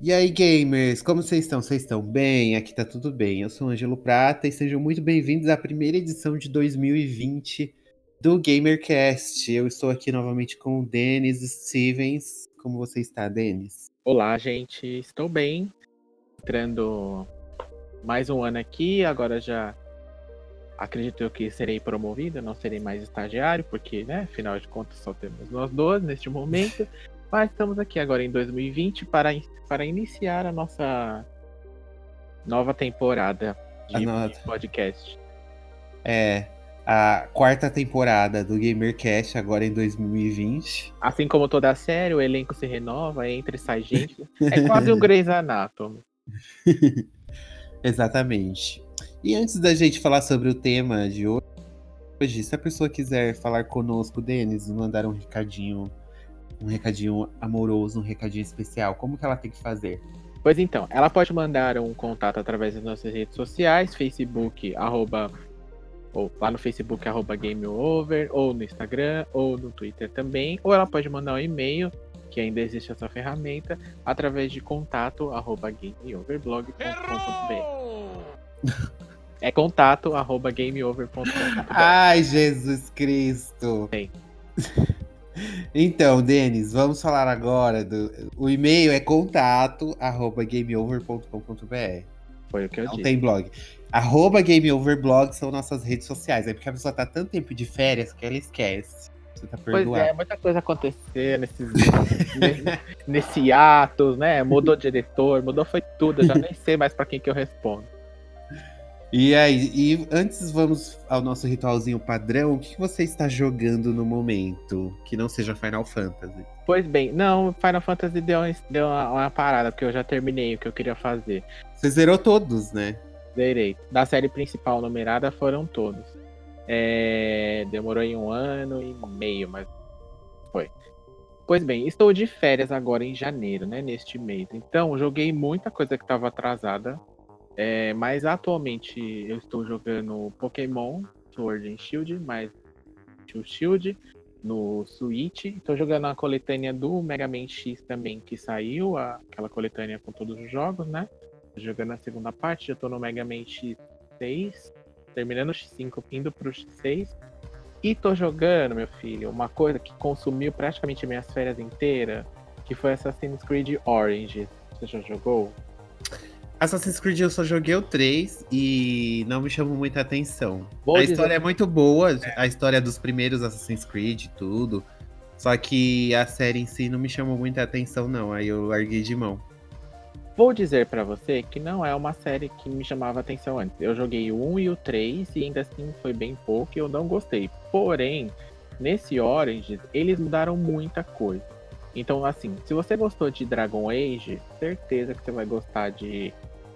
E aí, gamers, como vocês estão? Vocês estão bem? Aqui tá tudo bem. Eu sou o Ângelo Prata e sejam muito bem-vindos à primeira edição de 2020 do GamerCast. Eu estou aqui novamente com o Denis Stevens. Como você está, Denis? Olá, gente. Estou bem. Entrando mais um ano aqui, agora já acredito que serei promovido, não serei mais estagiário, porque, né, afinal de contas só temos nós dois neste momento. Mas estamos aqui agora em 2020 para, para iniciar a nossa nova temporada de podcast. É, a quarta temporada do GamerCast agora em 2020. Assim como toda a série, o elenco se renova, entra e sai gente. É quase um Grey's Anatomy. Exatamente. E antes da gente falar sobre o tema de hoje, se a pessoa quiser falar conosco, Denis, mandar um recadinho um recadinho amoroso, um recadinho especial, como que ela tem que fazer? Pois então, ela pode mandar um contato através das nossas redes sociais, Facebook, arroba, ou lá no Facebook, arroba GameOver, ou no Instagram, ou no Twitter também, ou ela pode mandar um e-mail, que ainda existe essa ferramenta, através de contato, arroba gameoverblog.com.br. É contato, arroba gameover.com.br. Ai, Jesus Cristo! Sim. Então, Denis, vamos falar agora do. O e-mail é contato arroba gameover.com.br. Foi o que eu Não disse. tem blog. Arroba gameoverblog são nossas redes sociais. É porque a pessoa tá tanto tempo de férias que ela esquece. Você tá Pois perdoado. é, muita coisa aconteceu nesses, nesse, nesse ato, né? Mudou diretor, mudou foi tudo. Eu já nem sei mais pra quem que eu respondo. E aí, e antes vamos ao nosso ritualzinho padrão. O que você está jogando no momento? Que não seja Final Fantasy. Pois bem, não, Final Fantasy deu, deu uma, uma parada, porque eu já terminei o que eu queria fazer. Você zerou todos, né? Zerei. Da série principal numerada foram todos. É, demorou em um ano e meio, mas foi. Pois bem, estou de férias agora em janeiro, né? Neste mês. Então, joguei muita coisa que estava atrasada. É, mas atualmente eu estou jogando Pokémon Sword and Shield, mais Shield Shield no Switch. Estou jogando a coletânea do Mega Man X também, que saiu, aquela coletânea com todos os jogos, né? Tô jogando a segunda parte, já tô no Mega Man X6, terminando o X5, indo pro X6. E tô jogando, meu filho, uma coisa que consumiu praticamente minhas férias inteiras, que foi Assassin's Creed Orange. Você já jogou? Assassin's Creed eu só joguei o 3 e não me chamou muita atenção. A história é muito boa, a história dos primeiros Assassin's Creed e tudo. Só que a série em si não me chamou muita atenção, não. Aí eu larguei de mão. Vou dizer pra você que não é uma série que me chamava atenção antes. Eu joguei o 1 e o 3 e ainda assim foi bem pouco e eu não gostei. Porém, nesse Orange, eles mudaram muita coisa. Então, assim, se você gostou de Dragon Age, certeza que você vai gostar de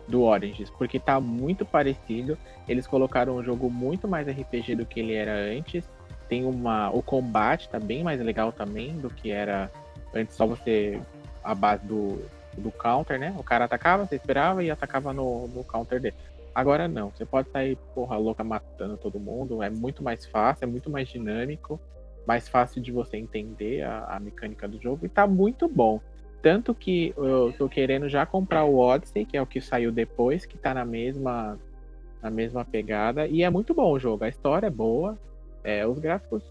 do Orange, porque tá muito parecido. Eles colocaram um jogo muito mais RPG do que ele era antes. Tem uma o combate tá bem mais legal também do que era antes só você a base do do counter, né? O cara atacava, você esperava e atacava no, no counter dele. Agora não, você pode sair, porra, louca matando todo mundo, é muito mais fácil, é muito mais dinâmico, mais fácil de você entender a, a mecânica do jogo e tá muito bom. Tanto que eu tô querendo já comprar o Odyssey, que é o que saiu depois, que tá na mesma, na mesma pegada, e é muito bom o jogo, a história é boa, é, os gráficos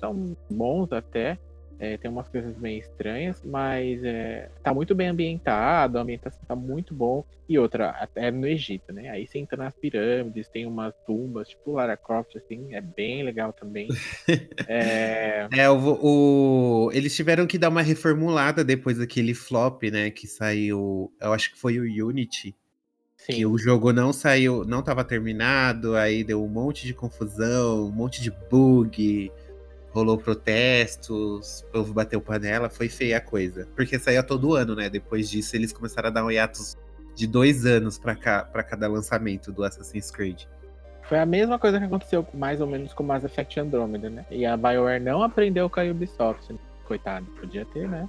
são bons até, é, tem umas coisas bem estranhas, mas é, tá muito bem ambientado, a ambientação tá muito bom. E outra, é no Egito, né? Aí você entra nas pirâmides, tem umas tumbas, tipo Lara Croft, assim, é bem legal também. É, É, o, o- eles tiveram que dar uma reformulada depois daquele flop, né? Que saiu. Eu acho que foi o Unity. sim, Que o jogo não saiu, não estava terminado, aí deu um monte de confusão, um monte de bug, rolou protestos, o povo bateu panela, foi feia a coisa. Porque saía todo ano, né? Depois disso, eles começaram a dar um hiatus de dois anos para cada lançamento do Assassin's Creed. foi a mesma coisa que aconteceu mais ou menos com Mass Effect Andromeda, né? E a BioWare não aprendeu com a Ubisoft, né? coitado, podia ter, né?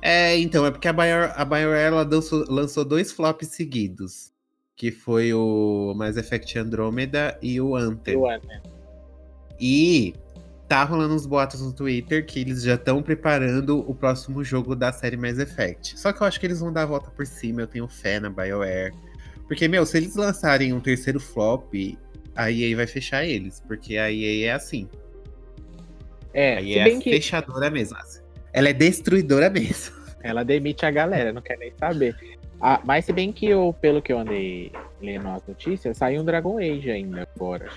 É, então, é porque a BioWare, a BioWare ela lançou, lançou dois flops seguidos. Que foi o Mass Effect Andromeda e o Anthem. Eu, né? E tá rolando uns boatos no Twitter que eles já estão preparando o próximo jogo da série Mass Effect. Só que eu acho que eles vão dar a volta por cima, eu tenho fé na BioWare. Porque, meu, se eles lançarem um terceiro flop, a EA vai fechar eles, porque a EA é assim. É, a EA é que fechadora mesmo. Ela é destruidora mesmo. ela demite a galera, não quer nem saber. Ah, mas se bem que eu, pelo que eu andei lendo as notícias, saiu um Dragon Age ainda agora.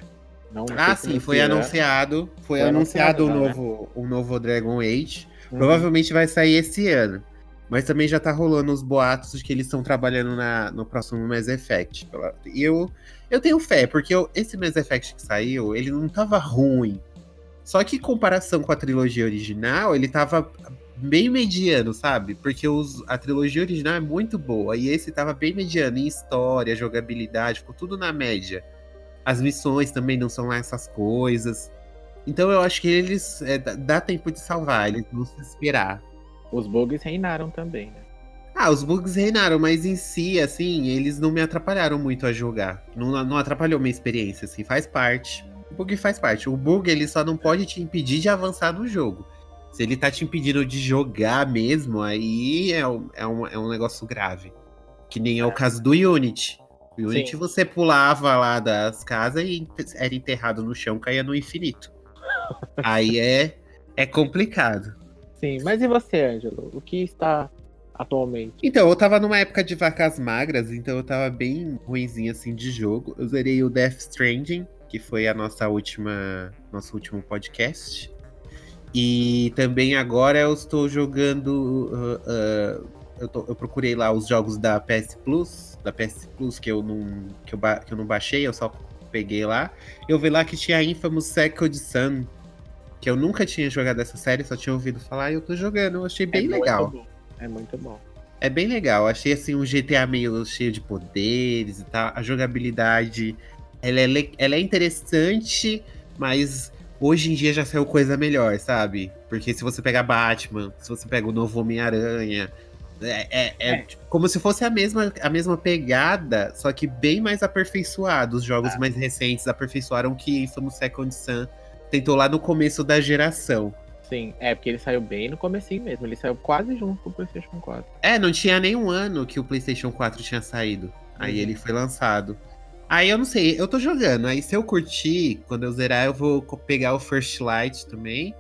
Não Ah, sim, nesse foi anunciado. Foi, Foi anunciado anunciado o já, né? novo, o novo Dragon Age. Uhum. Provavelmente vai sair esse ano. Mas também já tá rolando os boatos de que eles estão trabalhando na, no próximo Mass Effect. E eu, eu tenho fé, porque eu- esse Mass Effect que saiu, ele não tava ruim. Só que em comparação com a trilogia original, ele tava bem mediano, sabe? Porque os, a trilogia original é muito boa. E esse tava bem mediano em história, jogabilidade, ficou tudo na média. As missões também não são lá essas coisas. Então eu acho que eles. é, dá- tempo de salvar, eles vão se esperar. Os bugs reinaram também, né? Ah, os bugs reinaram, mas em si, assim, eles não me atrapalharam muito a jogar. Não, não atrapalhou minha experiência, assim, faz parte. O bug faz parte. O bug, ele só não pode te impedir de avançar no jogo. Se ele tá te impedindo de jogar mesmo, aí é um, é um, é um negócio grave. Que nem é o caso do Unity. O Unity Sim. você pulava lá das casas e era enterrado no chão, caía no infinito. aí é, é complicado. Sim, mas e você, Ângelo? O que está atualmente? Então, eu tava numa época de vacas magras, então eu tava bem ruimzinho assim de jogo. Eu zerei o Death Stranding, que foi a nossa última, nosso último podcast. E também agora eu estou jogando. uh, uh, eu, tô- eu procurei lá os jogos da PS Plus, da PS Plus que eu não, que eu, que eu não baixei, eu só peguei lá. Eu vi lá que tinha a Infamous Second Sun, que eu nunca tinha jogado essa série, só tinha ouvido falar e eu tô jogando. Eu achei bem é legal. Muito. É muito bom. É bem legal. Achei assim um GTA meio cheio de poderes e tal. A jogabilidade ela é, ela é interessante, mas hoje em dia já saiu coisa melhor, sabe? Porque se você pegar Batman, se você pega o novo Homem-Aranha, é, é- é É. tipo, como se fosse a mesma, a mesma pegada, só que bem mais aperfeiçoado. Os jogos Ah. mais recentes aperfeiçoaram o que Infamous Second Sun tentou lá no começo da geração. Sim, é porque ele saiu bem no comecinho mesmo. Ele saiu quase junto com o PlayStation 4. É, não tinha nenhum ano que o PlayStation 4 tinha saído. Aí Uhum. ele foi lançado. Aí eu não sei, eu tô jogando. Aí se eu curtir, quando eu zerar, eu vou pegar o First Light também.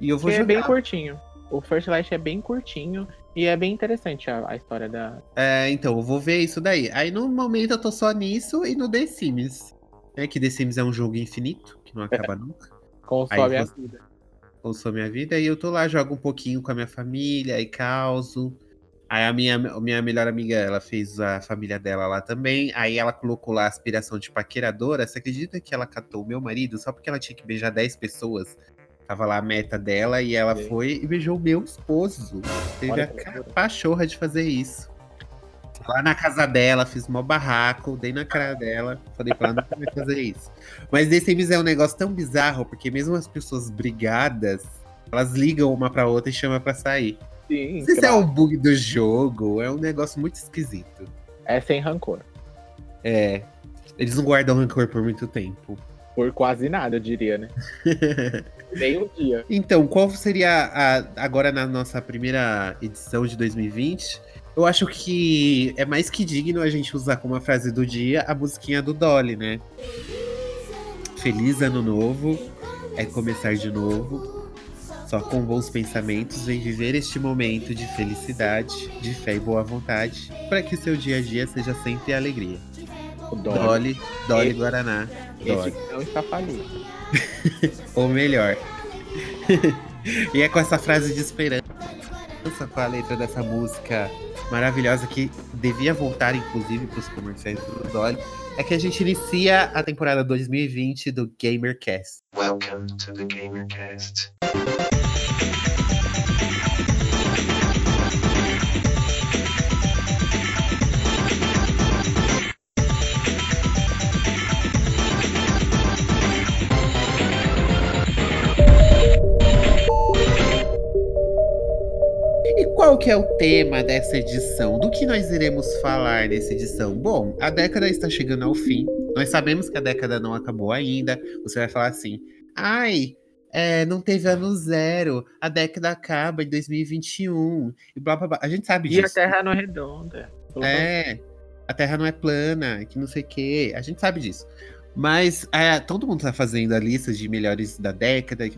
E eu vou Porque é bem jogar. curtinho. O First Light é bem curtinho e é bem interessante a, a história da. É, então, eu vou ver isso daí. Aí no momento eu tô só nisso e no The Sims. Né, que The Sims é um jogo infinito, que não acaba nunca. Consome Aí a vida. consome a vida. E eu tô lá, jogo um pouquinho com a minha família e causo. Aí a minha, minha melhor amiga, ela fez a família dela lá também. Aí ela colocou lá a aspiração de paqueradora. Você acredita que ela catou o meu marido só porque ela tinha que beijar 10 pessoas? Tava lá a meta dela e ela Sim. foi e beijou o meu esposo. Teve Olha a pachorra de fazer isso. Lá na casa dela, fiz mó barraco, dei na cara dela. Falei pra ela não vai fazer isso. Mas The Sims é um negócio tão bizarro, porque mesmo as pessoas brigadas, elas ligam uma pra outra e chamam pra sair. Sim, Não sei se é claro. um bug do jogo, é um negócio muito esquisito. é sem rancor. É. Eles não guardam rancor por muito tempo. Por quase nada, eu diria, né? Nem um dia. Então, qual seria a, agora na nossa primeira edição de 2020? Eu acho que é mais que digno a gente usar como a frase do dia a musiquinha do Dolly, né? Feliz ano novo, é começar de novo. Só com bons pensamentos vem viver este momento de felicidade, de fé e boa vontade, para que seu dia a dia seja sempre alegria. O Dolly. Dolly, Dolly Esse- Guaraná, Dolly. Esse não está falido. Ou melhor. e é com essa frase de esperança, com a letra dessa música maravilhosa que devia voltar, inclusive, para os comerciais do Dolly, é que a gente inicia a temporada 2020 do GamerCast. Welcome to the GamerCast. Qual que é o tema dessa edição? Do que nós iremos falar nessa edição? Bom, a década está chegando ao fim. Nós sabemos que a década não acabou ainda. Você vai falar assim: "Ai, É, não teve ano zero. A década acaba em 2021. E blá blá blá. A gente sabe E a disso. Terra não é redonda. É, a Terra não é plana, que não sei o quê. A gente sabe disso. Mas é, todo mundo tá fazendo a lista de melhores da década,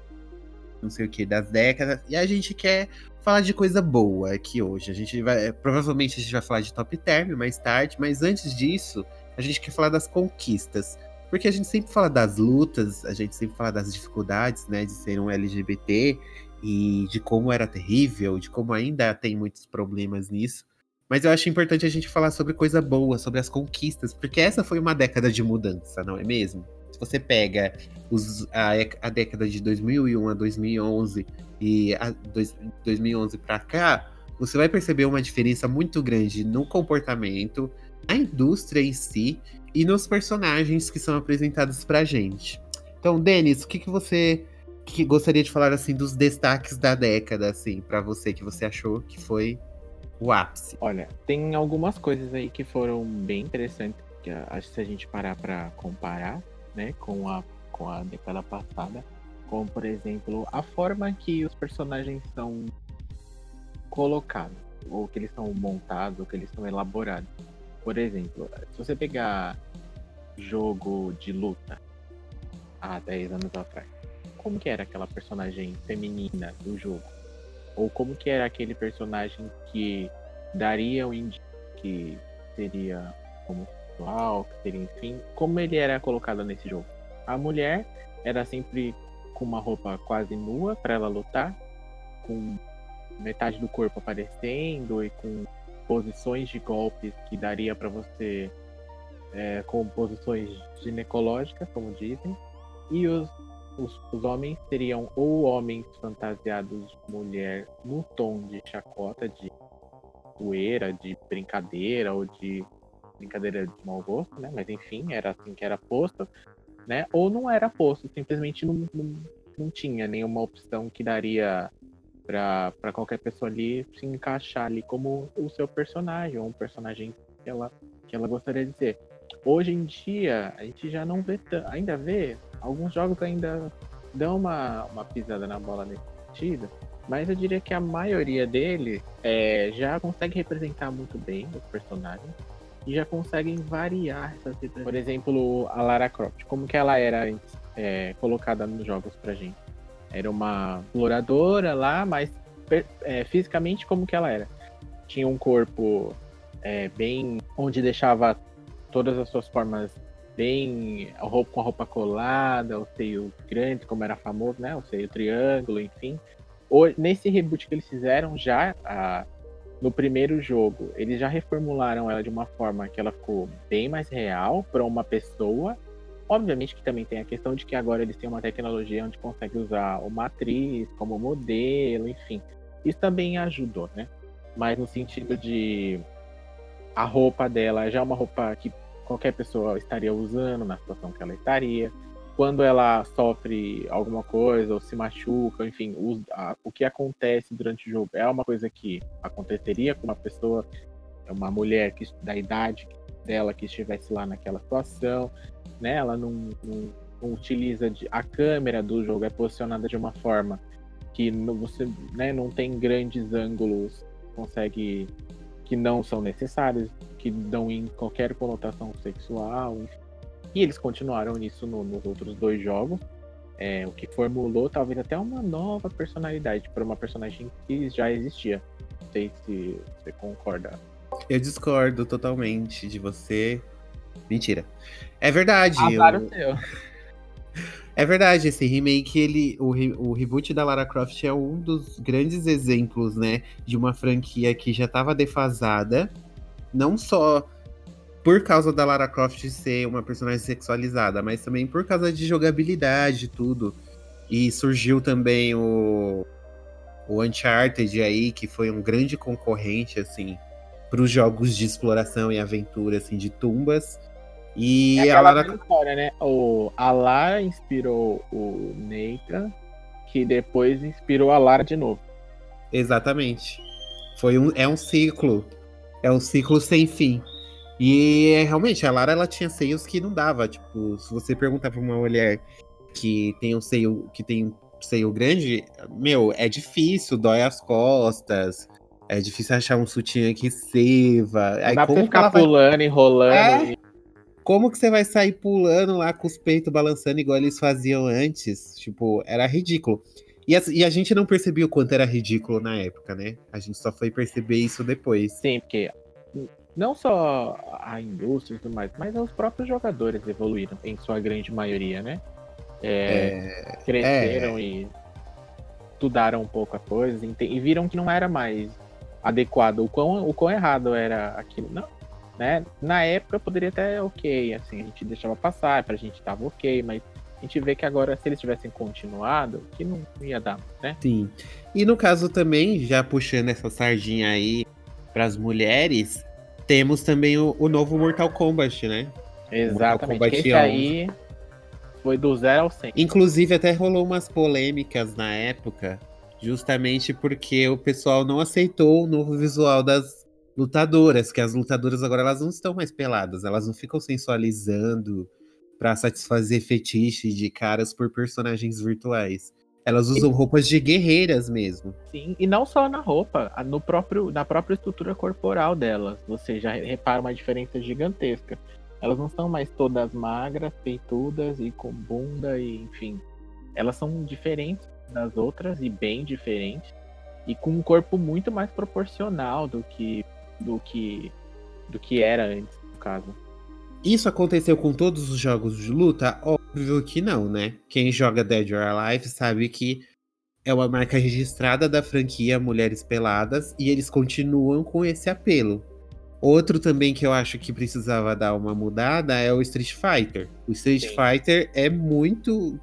não sei o que, das décadas. E a gente quer falar de coisa boa aqui hoje. A gente vai. Provavelmente a gente vai falar de top term mais tarde, mas antes disso, a gente quer falar das conquistas. Porque a gente sempre fala das lutas, a gente sempre fala das dificuldades, né, de ser um LGBT e de como era terrível, de como ainda tem muitos problemas nisso. Mas eu acho importante a gente falar sobre coisa boa, sobre as conquistas, porque essa foi uma década de mudança, não é mesmo? Se você pega os- a, a década de 2001 a 2011 e a dois- 2011 para cá, você vai perceber uma diferença muito grande no comportamento, na indústria em si e nos personagens que são apresentados pra gente. Então, Denis, o que, que você que gostaria de falar assim dos destaques da década, assim, para você que você achou que foi o ápice? Olha, tem algumas coisas aí que foram bem interessantes, acho que se a gente parar pra comparar, né, com a, com a década passada, como por exemplo, a forma que os personagens são colocados, ou que eles são montados, ou que eles são elaborados. Por exemplo, se você pegar jogo de luta há 10 anos atrás, como que era aquela personagem feminina do jogo? Ou como que era aquele personagem que daria o indício que seria homossexual, que seria, enfim, como ele era colocado nesse jogo. A mulher era sempre com uma roupa quase nua para ela lutar, com metade do corpo aparecendo e com posições de golpes que daria para você é, com posições ginecológicas, como dizem, e os, os, os homens seriam ou homens fantasiados de mulher no tom de chacota, de zoeira, de brincadeira ou de brincadeira de mau gosto, né? Mas enfim, era assim que era posto, né? Ou não era posto, simplesmente não, não, não tinha nenhuma opção que daria para qualquer pessoa ali se encaixar ali como o seu personagem, ou um personagem que ela, que ela gostaria de ser. Hoje em dia, a gente já não vê, ainda vê, alguns jogos ainda dão uma, uma pisada na bola nesse sentido, mas eu diria que a maioria deles é, já consegue representar muito bem os personagens e já conseguem variar essas representações. Por exemplo, a Lara Croft, como que ela era antes, é, colocada nos jogos pra gente? Era uma exploradora lá, mas é, fisicamente como que ela era? Tinha um corpo é, bem. onde deixava todas as suas formas bem. a roupa, com a roupa colada, o seio grande, como era famoso, né? O seio triângulo, enfim. Nesse reboot que eles fizeram já, a- no primeiro jogo, eles já reformularam ela de uma forma que ela ficou bem mais real para uma pessoa. Obviamente que também tem a questão de que agora eles têm uma tecnologia onde consegue usar uma atriz como modelo, enfim. Isso também ajudou, né? Mas no sentido de a roupa dela já é uma roupa que qualquer pessoa estaria usando na situação que ela estaria. Quando ela sofre alguma coisa ou se machuca, enfim, os- a- o que acontece durante o jogo é uma coisa que aconteceria com uma pessoa, uma mulher que, da idade dela que estivesse lá naquela situação, né? Ela não, não- não utiliza de, a câmera do jogo é posicionada de uma forma que não, você né, não tem grandes ângulos, consegue que não são necessários, que dão em qualquer conotação sexual, enfim. E eles continuaram nisso no- nos outros dois jogos, é, o que formulou talvez até uma nova personalidade para uma personagem que já existia. Não sei se você concorda. Eu discordo totalmente de você. Mentira. É verdade. Azar eu- o seu. É verdade, esse remake, ele, o, re- o reboot da Lara Croft é um dos grandes exemplos, né, de uma franquia que já estava defasada, não só por causa da Lara Croft ser uma personagem sexualizada, mas também por causa de jogabilidade e tudo. E surgiu também o, o Uncharted aí, que foi um grande concorrente, assim, para os jogos de exploração e aventura, assim, de tumbas. E É a Lara história, né? O, a Lara inspirou o Nathan, que depois inspirou a Lara de novo. Exatamente. Foi um, é um ciclo. É um ciclo sem fim. E realmente, a Lara ela tinha seios que não dava. Tipo, se você perguntar pra uma mulher que tem um seio que tem seio grande, meu, é difícil, dói as costas. É difícil achar um sutiã que seva. Aí dá pra ficar vai pulando, enrolando. É. e- Como que você vai sair pulando lá com os peitos balançando igual eles faziam antes? Tipo, era ridículo. E a, e a gente não percebia o quanto era ridículo na época, né? A gente só foi perceber isso depois. Sim, porque não só a indústria e tudo mais, mas os próprios jogadores evoluíram, em sua grande maioria, né? É, cresceram e estudaram um pouco a coisa e viram que não era mais adequado, o quão, o quão errado era aquilo. Não, né? Na época poderia até ok, assim, a gente deixava passar, pra gente tava ok, mas a gente vê que agora, se eles tivessem continuado, que não ia dar, né? Sim. E no caso também, já puxando essa sardinha aí pras mulheres, temos também o, o novo Mortal Kombat, né? Exatamente. Kombat Esse 11. aí foi do zero ao 100. Inclusive, até rolou umas polêmicas na época, justamente porque o pessoal não aceitou o novo visual das lutadoras, que as lutadoras agora elas não estão mais peladas, elas não ficam sensualizando pra satisfazer fetiche de caras por personagens virtuais. Elas usam roupas de guerreiras mesmo. Sim, e não só na roupa, no próprio, na própria estrutura corporal delas. Você já repara uma diferença gigantesca. Elas não são mais todas magras, peitudas e com bunda, e enfim. Elas são diferentes das outras e bem diferentes. E com um corpo muito mais proporcional do que do que do que era antes, no caso. Isso aconteceu com todos os jogos de luta? Óbvio que não, né? Quem joga Dead or Alive sabe que é uma marca registrada da franquia Mulheres Peladas e eles continuam com esse apelo. Outro também que eu acho que precisava dar uma mudada é o Street Fighter. O Street Sim. Fighter é muito.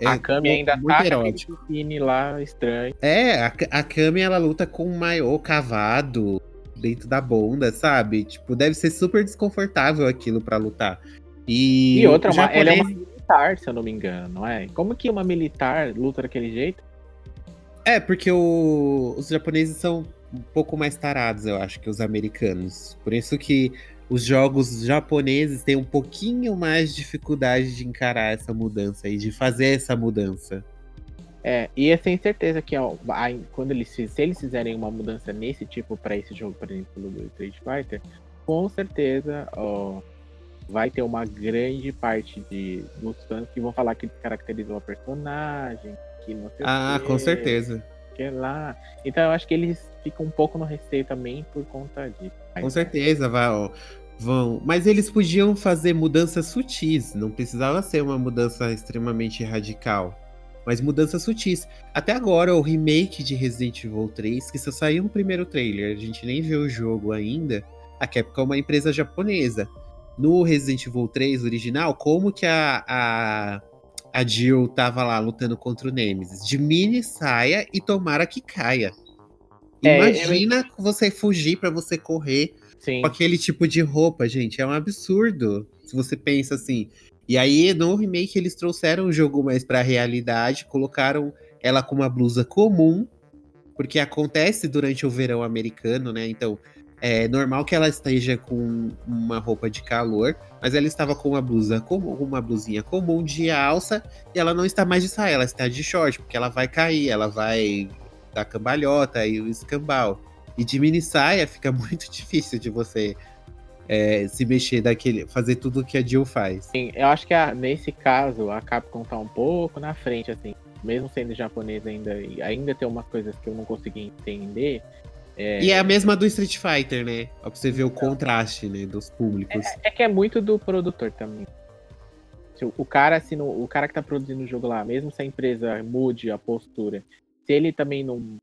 É a Kami mu- ainda muito tá com aquele erótico. lá estranho. É, a, a Kami ela luta com um maiô cavado dentro da bunda, sabe? Tipo, deve ser super desconfortável aquilo pra lutar. E, E outra, uma- ela é uma japonês- militar, se eu não me engano, não é? Como que uma militar luta daquele jeito? É, porque o- os japoneses são um pouco mais tarados, eu acho, que os americanos. Por isso que os jogos japoneses têm um pouquinho mais de dificuldade de encarar essa mudança e de fazer essa mudança. É, e eu tenho certeza que ó, quando eles, se eles fizerem uma mudança nesse tipo pra esse jogo, por exemplo, do Street Fighter, com certeza ó, vai ter uma grande parte de dos fãs que vão falar que descaracterizou a personagem, que não sei o Ah, quê, com certeza. que lá. Então eu acho que eles ficam um pouco no receio também por conta disso. Com certeza, vai, ó, vão. Mas eles podiam fazer mudanças sutis, não precisava ser uma mudança extremamente radical. Mas mudanças sutis. Até agora, o remake de Resident Evil 3, que só saiu um primeiro trailer, a gente nem viu o jogo ainda. A Capcom é uma empresa japonesa. No Resident Evil 3 original, como que a, a, a Jill tava lá lutando contra o Nemesis? De mini saia e tomara que caia. É, eu- Imagina você fugir pra você correr Sim. com aquele tipo de roupa, gente. É um absurdo. Se você pensa assim. E aí, no remake, eles trouxeram o jogo mais pra realidade, colocaram ela com uma blusa comum, porque acontece durante o verão americano, né? Então, é normal que ela esteja com uma roupa de calor, mas ela estava com uma blusa comum, uma blusinha comum de alça, e ela não está mais de saia, ela está de short, porque ela vai cair, ela vai dar cambalhota e o escambau. E de mini saia fica muito difícil de você é, se mexer daquele, fazer tudo que a Jill faz. Sim, eu acho que a- nesse caso a Capcom tá um pouco na frente, assim. Mesmo sendo japonês ainda, e ainda tem umas coisas que eu não consegui entender. É, E é a mesma do Street Fighter, né? Ó, pra você ver o contraste, né, dos públicos. é que é muito do produtor também. O- o cara, se não- o cara que tá produzindo o jogo lá, mesmo se a empresa mude a postura, se ele também não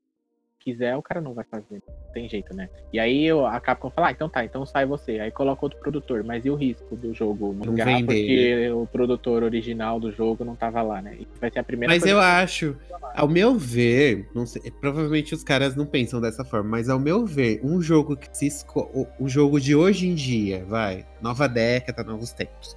quiser, o cara não vai fazer. Não tem jeito, né? E aí eu- a Capcom fala, ah, então tá, então sai você. Aí coloca outro produtor. Mas e o risco do jogo não, vender, porque o produtor original do jogo não tava lá, né? Isso vai ser a primeira Mas eu acho, ao meu ver, não sei, provavelmente os caras não pensam dessa forma, mas ao meu ver, um jogo que se esco- o, o jogo de hoje em dia, vai, nova década, novos tempos,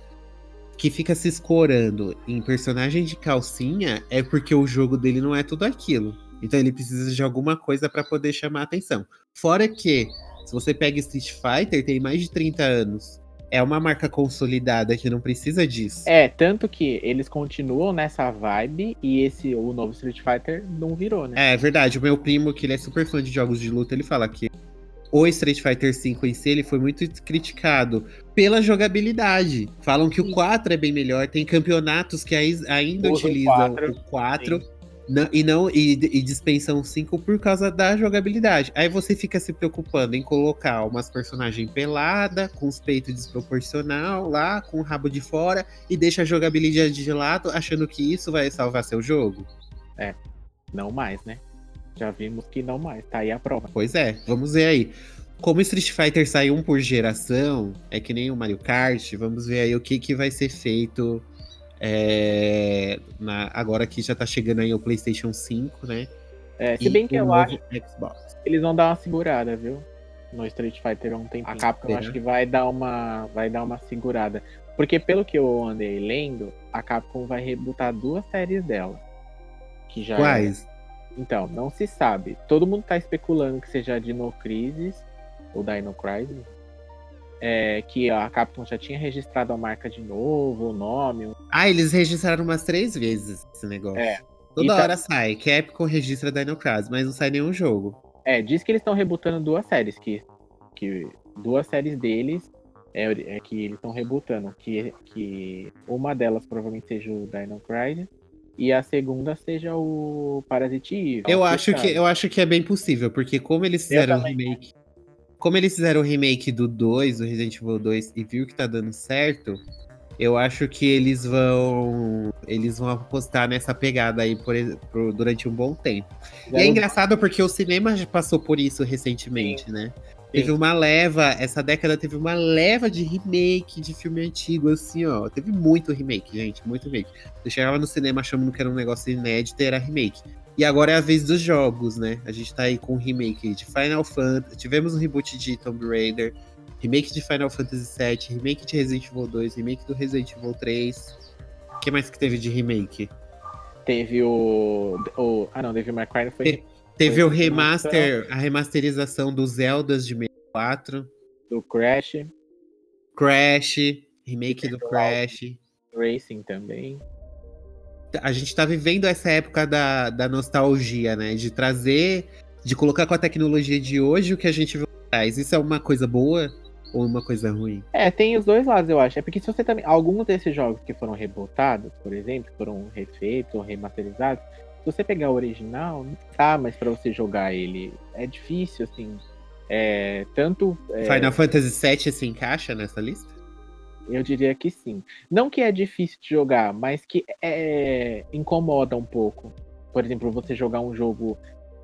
que fica se escorando em personagem de calcinha é porque o jogo dele não é tudo aquilo. Então ele precisa de alguma coisa pra poder chamar a atenção. Fora que, se você pega Street Fighter, tem mais de 30 anos. é uma marca consolidada que não precisa disso. É, tanto que eles continuam nessa vibe e esse, o novo Street Fighter não virou, né? É, verdade. O meu primo, que ele é super fã de jogos de luta, ele fala que o Street Fighter V em si ele foi muito criticado pela jogabilidade. Falam que Sim. o 4 é bem melhor. Tem campeonatos que ai- ainda Usa o utilizam 4, o 4 na- e não e, e dispensam 5 por causa da jogabilidade. Aí você fica se preocupando em colocar umas personagens pelada, com os peitos desproporcional lá, com o rabo de fora e deixa a jogabilidade de lado, achando que isso vai salvar seu jogo. Não mais, né? Já vimos que não mais. Tá aí a prova. Pois é, vamos ver aí. Como Street Fighter sai um por geração, é que nem o Mario Kart, vamos ver aí o que, que vai ser feito é, na- agora que já tá chegando aí o PlayStation 5, né? É, se bem que eu acho Xbox. eles vão dar uma segurada, viu? No Street Fighter um tempinho. A Capcom eu acho que vai dar uma vai dar uma segurada. Porque pelo que eu andei lendo, a Capcom vai rebutar duas séries dela. Que já é- Quais? Então, não se sabe. Todo mundo tá especulando que seja a Dino Crisis ou Dino Crisis. É, que a Capcom já tinha registrado a marca de novo, o nome. Ah, eles registraram umas três vezes esse negócio. É. Toda tá- hora sai. Capcom registra Dino Crisis, mas não sai nenhum jogo. É, diz que eles estão rebutando duas séries, que, que duas séries deles é, é que eles estão rebutando, que, que uma delas provavelmente seja o Dino Crisis e a segunda seja o Parasite Eve. Eu acho, que, eu acho que é bem possível, porque como eles fizeram o remake. Como eles fizeram o remake do 2, do Resident Evil 2, e viu que tá dando certo, eu acho que eles vão. Eles vão apostar nessa pegada aí por, por- durante um bom tempo. E é engraçado porque o cinema já passou por isso recentemente, né? Teve uma leva, essa década teve uma leva de remake de filme antigo, assim, ó. Teve muito remake, gente, muito remake. Eu chegava no cinema achando que era um negócio inédito e era remake. E agora é a vez dos jogos, né? A gente tá aí com remake de Final Fantasy. Tivemos um reboot de Tomb Raider, remake de Final Fantasy VII, remake de Resident Evil 2, remake do Resident Evil 3. O que mais que teve de remake? Teve o, o. Ah, não, Cry não foi Te- Teve Foi o remaster, a remasterização dos Zeldas de 64, do Crash, Crash, remake do Crash. Racing também. A gente tá vivendo essa época da, da nostalgia, né? De trazer, de colocar com a tecnologia de hoje o que a gente viu atrás. Isso é uma coisa boa ou uma coisa ruim? É, tem os dois lados, eu acho. É porque se você também. Alguns desses jogos que foram rebootados, por exemplo, foram refeitos ou remasterizados, se você pegar o original, não dá mais pra você jogar ele. É difícil, assim. É, tanto. é, Final Fantasy VII se encaixa nessa lista? Eu diria que sim. Não que é difícil de jogar, mas que é, incomoda um pouco. Por exemplo, você jogar um jogo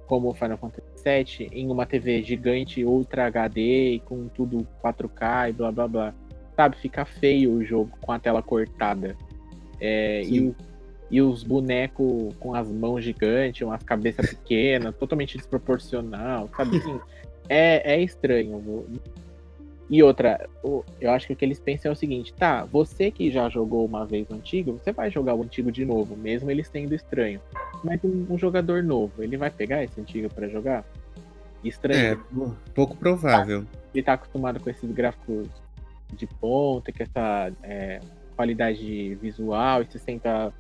como o Final Fantasy VII em uma TV gigante Ultra HD e com tudo 4K e blá blá blá. Sabe, fica feio o jogo com a tela cortada. É, e, o- e os bonecos com as mãos gigantes, umas cabeças pequenas, totalmente desproporcional, sabe? Assim, é, é estranho. E outra, eu acho que o que eles pensam é o seguinte, tá, você que já jogou uma vez o antigo, você vai jogar o antigo de novo, mesmo eles sendo estranho. Mas um, um jogador novo, ele vai pegar esse antigo pra jogar? É, Estranho. pou- pouco provável. Ele tá acostumado com esses gráficos de ponta, com essa é, qualidade visual, e 60,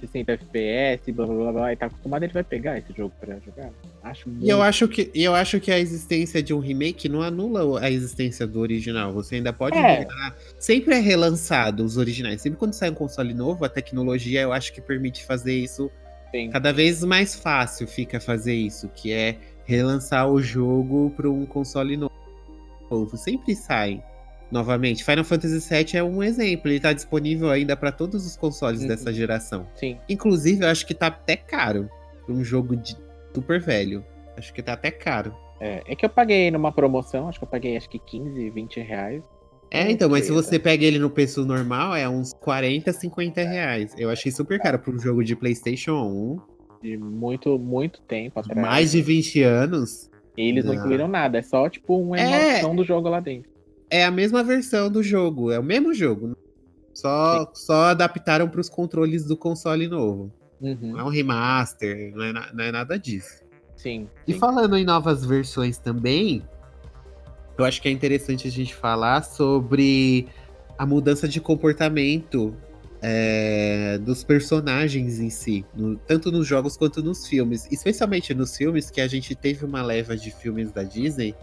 60 FPS, blá blá blá blá, e tá acostumado, ele vai pegar esse jogo pra jogar? Acho muito... E eu acho que, eu acho que a existência de um remake não anula a existência do original. Você ainda pode É. jogar. Sempre é relançado os originais. Sempre quando sai um console novo, a tecnologia eu acho que permite fazer isso Sim. cada vez mais fácil fica fazer isso, que é relançar o jogo para um console novo. Sempre sai novamente. Final Fantasy VII é um exemplo, ele tá disponível ainda para todos os consoles Uhum. dessa geração. Sim. Inclusive, eu acho que tá até caro pra um jogo de super velho. Acho que tá até caro. É, é que eu paguei numa promoção, acho que eu paguei acho que 15, 20 reais. É, então, mas se você pega ele no preço normal, é uns 40, 50 reais. Eu achei super caro pra um jogo de PlayStation de muito, muito tempo 1, atrás. mais de 20 anos. E eles não Não. incluíram nada, é só tipo uma É. emoção do jogo lá dentro. É a mesma versão do jogo, é o mesmo jogo. Só, só adaptaram pros controles do console novo. Não Uhum, é um remaster, não é, na- não é nada disso. sim. E sim. falando em novas versões também, eu acho que é interessante a gente falar sobre a mudança de comportamento é, dos personagens em si, no- tanto nos jogos quanto nos filmes. Especialmente nos filmes, que a gente teve uma leva de filmes da Disney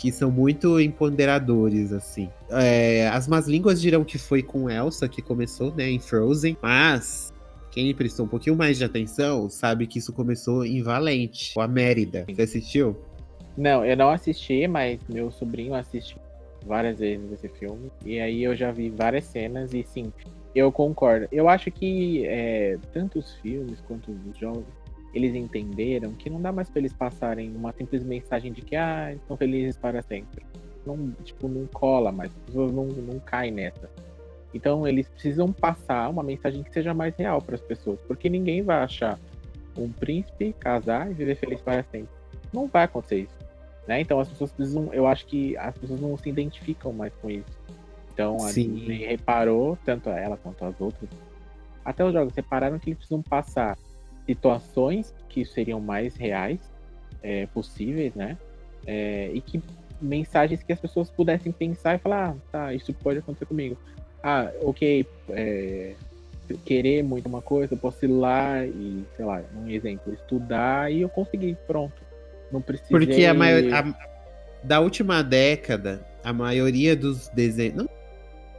que são muito empoderadores, assim. É, as más línguas dirão que foi com Elsa que começou, né, em Frozen, mas quem prestou um pouquinho mais de atenção sabe que isso começou em Valente, com a Mérida. Você assistiu? Não, eu não assisti, mas meu sobrinho assiste várias vezes esse filme. E aí eu já vi várias cenas e sim, eu concordo. Eu acho que é, tanto os filmes quanto os jogos, eles entenderam que não dá mais pra eles passarem uma simples mensagem de que ah, estão felizes para sempre. Não, tipo, não cola mais, as pessoas não, não caem nessa. Então eles precisam passar uma mensagem que seja mais real para as pessoas, porque ninguém vai achar um príncipe casar e viver feliz para sempre. Não vai acontecer isso. Né? Então as pessoas precisam, eu acho que as pessoas não se identificam mais com isso. Então a Sim. Disney reparou, tanto ela quanto as outras, até os jogos repararam que eles precisam passar situações que seriam mais reais é, possíveis, né? É, e que mensagens que as pessoas pudessem pensar e falar, ah, tá, isso pode acontecer comigo. Ah, ok, é, querer muito uma coisa, eu posso ir lá e, sei lá, um exemplo, estudar e eu consegui, pronto. Não precisa. Porque a maioria. Da última década, a maioria dos desenhos. Não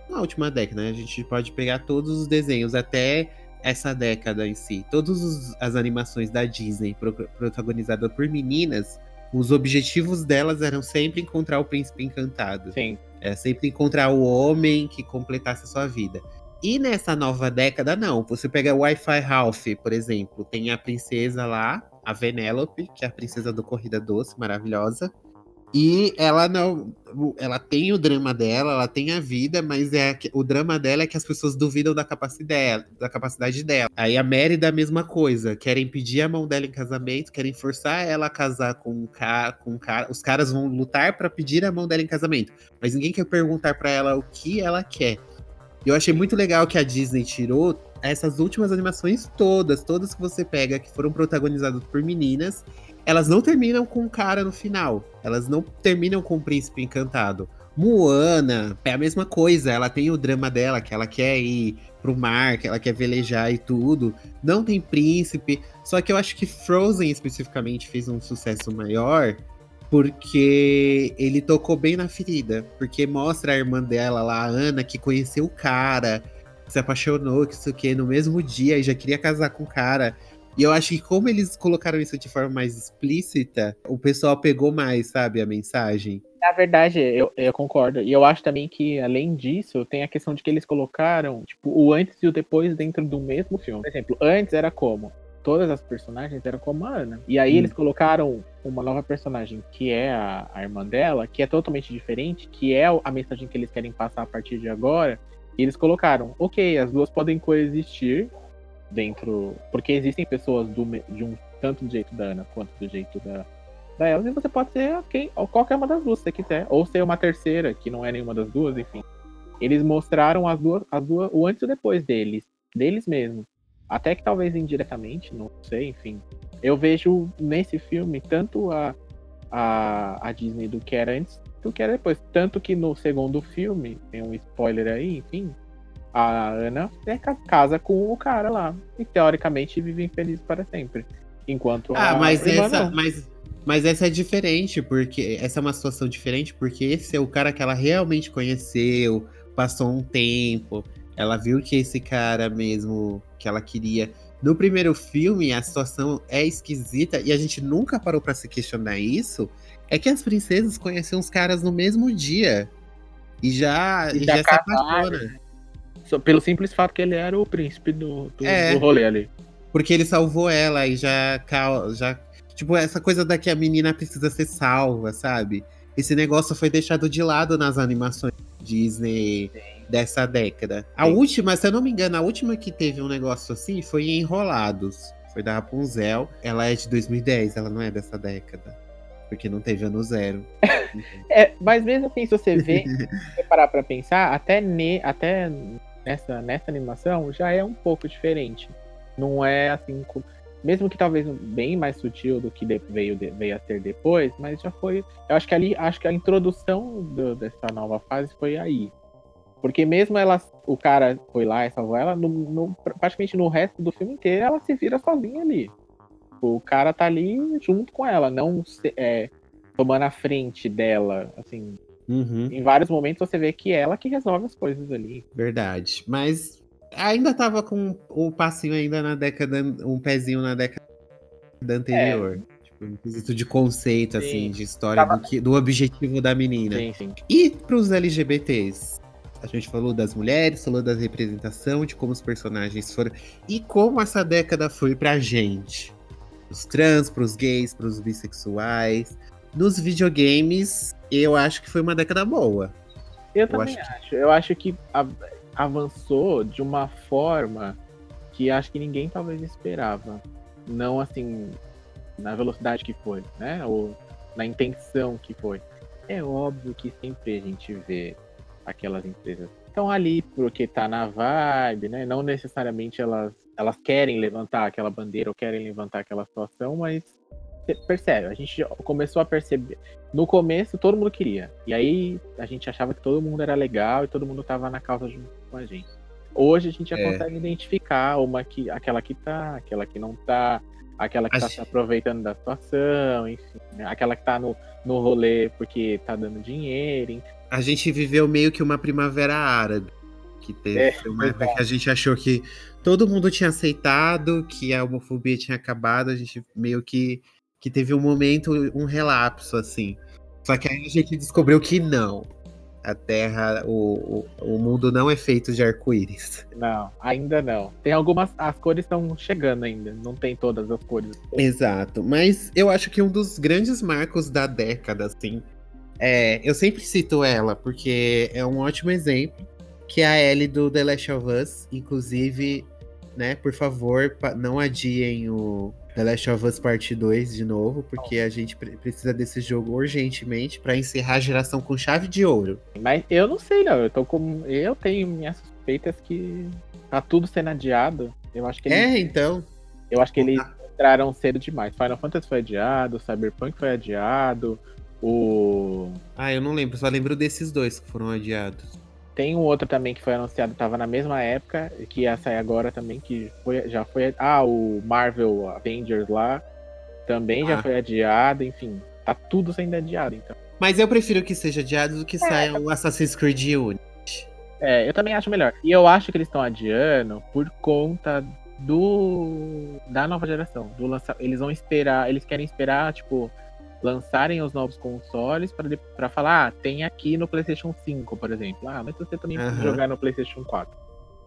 na última década, né? A gente pode pegar todos os desenhos até essa década em si. Todas as animações da Disney pro, protagonizadas por meninas, os objetivos delas eram sempre encontrar o príncipe encantado. Sim, É sempre encontrar o homem que completasse a sua vida. E nessa nova década, não. Você pega o Wi-Fi Ralph, por exemplo. Tem a princesa lá, a Venelope, que é a princesa do Corrida Doce, maravilhosa. E ela não. Ela tem o drama dela, ela tem a vida, mas é o drama dela é que as pessoas duvidam da capacidade, da capacidade dela. Aí a Mary a mesma coisa. Querem pedir a mão dela em casamento, querem forçar ela a casar com um cara. Com um cara. Os caras vão lutar pra pedir a mão dela em casamento. Mas ninguém quer perguntar pra ela o que ela quer. Eu achei muito legal que a Disney tirou essas últimas animações todas, todas que você pega, que foram protagonizadas por meninas, elas não terminam com um cara no final. Elas não terminam com o príncipe encantado. Moana é a mesma coisa, ela tem o drama dela, que ela quer ir pro mar, que ela quer velejar e tudo. Não tem príncipe. Só que eu acho que Frozen especificamente fez um sucesso maior porque ele tocou bem na ferida. Porque mostra a irmã dela lá, a Ana, que conheceu o cara, se apaixonou, que isso que no mesmo dia e já queria casar com o cara. E eu acho que como eles colocaram isso de forma mais explícita, o pessoal pegou mais, sabe, a mensagem. Na verdade, eu, eu concordo. E eu acho também que, além disso, tem a questão de que eles colocaram, tipo, o antes e o depois dentro do mesmo filme. Por exemplo, antes era como? Todas as personagens eram como a Ana. E aí Hum. eles colocaram uma nova personagem, que é a, a irmã dela, que é totalmente diferente, que é a mensagem que eles querem passar a partir de agora. E eles colocaram, ok, as duas podem coexistir dentro. Porque existem pessoas do, de um tanto do jeito da Ana quanto do jeito da, da Elsa, e você pode ser quem, ou qualquer uma das duas, se você quiser. Ou ser uma terceira, que não é nenhuma das duas, enfim. Eles mostraram as duas, as duas, o antes e o depois deles, deles mesmos. Até que talvez indiretamente, não sei, enfim. Eu vejo nesse filme tanto a, a, a Disney do que era antes do que era depois. Tanto que no segundo filme, tem um spoiler aí, enfim. A Ana é, ca- casa com o cara lá. E teoricamente vivem felizes para sempre. Enquanto Ah, a mas essa, não. mas, mas essa é diferente, porque essa é uma situação diferente, porque esse é o cara que ela realmente conheceu, passou um tempo, ela viu que esse cara mesmo que ela queria. No primeiro filme, a situação é esquisita e a gente nunca parou pra se questionar isso. É que as princesas conheciam os caras no mesmo dia. E já, E já já se apaixona. Só pelo simples fato que ele era o príncipe do, do, É. do rolê ali. Porque ele salvou ela e já, cal- já. Tipo, essa coisa da que a menina precisa ser salva, sabe? Esse negócio foi deixado de lado nas animações Disney dessa década. A Sim. última, se eu não me engano, a última que teve um negócio assim foi em Enrolados. Foi da Rapunzel. Ela é de 2010, ela não é dessa década. Porque não teve ano zero. É, mas mesmo assim, se você vê, se você parar pra pensar, até, ne, até nessa, nessa animação já é um pouco diferente. Não é assim. Mesmo que talvez bem mais sutil do que veio, veio a ser depois, mas já foi. Eu acho que ali, acho que a introdução do- dessa nova fase foi aí. Porque mesmo ela, o cara foi lá e salvou ela, no, no- praticamente no resto do filme inteiro ela se vira sozinha ali. O cara tá ali junto com ela, não é, tomando a frente dela. Assim, Uhum, em vários momentos você vê que é ela que resolve as coisas ali. verdade. Mas ainda tava com o passinho ainda na década, um pezinho na década anterior. Tipo, um quesito de conceito, Sim. assim, de história do, que, do objetivo da menina. Sim, sim. E pros LGBTs? A gente falou das mulheres, falou da representação, de como os personagens foram. E como essa década foi pra gente. Os trans, pros gays, pros bissexuais. Nos videogames, eu acho que foi uma década boa. Eu também acho acho. Eu acho que avançou de uma forma que acho que ninguém talvez esperava. Não assim, na velocidade que foi, né? Ou na intenção que foi. É óbvio que sempre a gente vê aquelas empresas que estão ali porque tá na vibe, né? Não necessariamente elas, elas querem levantar aquela bandeira ou querem levantar aquela situação, mas percebe, a gente começou a perceber. No começo todo mundo queria. E aí a gente achava que todo mundo era legal e todo mundo tava na causa junto com a gente. Hoje a gente já É. consegue identificar uma que, aquela que tá, aquela que não tá, aquela que A tá se aproveitando da situação, enfim. né? Aquela que tá no, no rolê porque tá dando dinheiro, enfim. A gente viveu meio que uma primavera árabe. Que teve É, uma época que a gente achou que todo mundo tinha aceitado, que a homofobia tinha acabado, a gente meio que, que teve um momento, um relapso, assim. Só que aí a gente descobriu que não. A Terra, o, o, o mundo não é feito de arco-íris. Não, ainda não. Tem algumas. As cores estão chegando ainda. Não tem todas as cores. Exato. Mas eu acho que um dos grandes marcos da década, assim, é. Eu sempre cito ela, porque é um ótimo exemplo. Que é a Ellie do The Last of Us. Inclusive, né, por favor, não adiem o The Last of Us Parte 2 de novo, porque a gente pre- precisa desse jogo urgentemente pra encerrar a geração com chave de ouro. Mas eu não sei, não. Eu tô com. Eu tenho minhas suspeitas que tá tudo sendo adiado. Eu acho que eles, É, então. eu acho que eles entraram cedo demais. Final Fantasy foi adiado, Cyberpunk foi adiado. O. Ah, eu não lembro, só lembro desses dois que foram adiados. Tem um outro também que foi anunciado, tava na mesma época, que ia sair agora também, que foi, já foi. Ah, o Marvel Avengers lá também já Ah. foi adiado, enfim. Tá tudo sendo adiado, então. Mas eu prefiro que seja adiado do que saia o Assassin's Creed Unity. É, eu também acho melhor. E eu acho que eles estão adiando por conta do da nova geração. Do lança... Eles vão esperar, eles querem esperar, tipo, lançarem os novos consoles para falar, ah, tem aqui no PlayStation 5, por exemplo. Ah, mas você também pode Aham. jogar no PlayStation 4.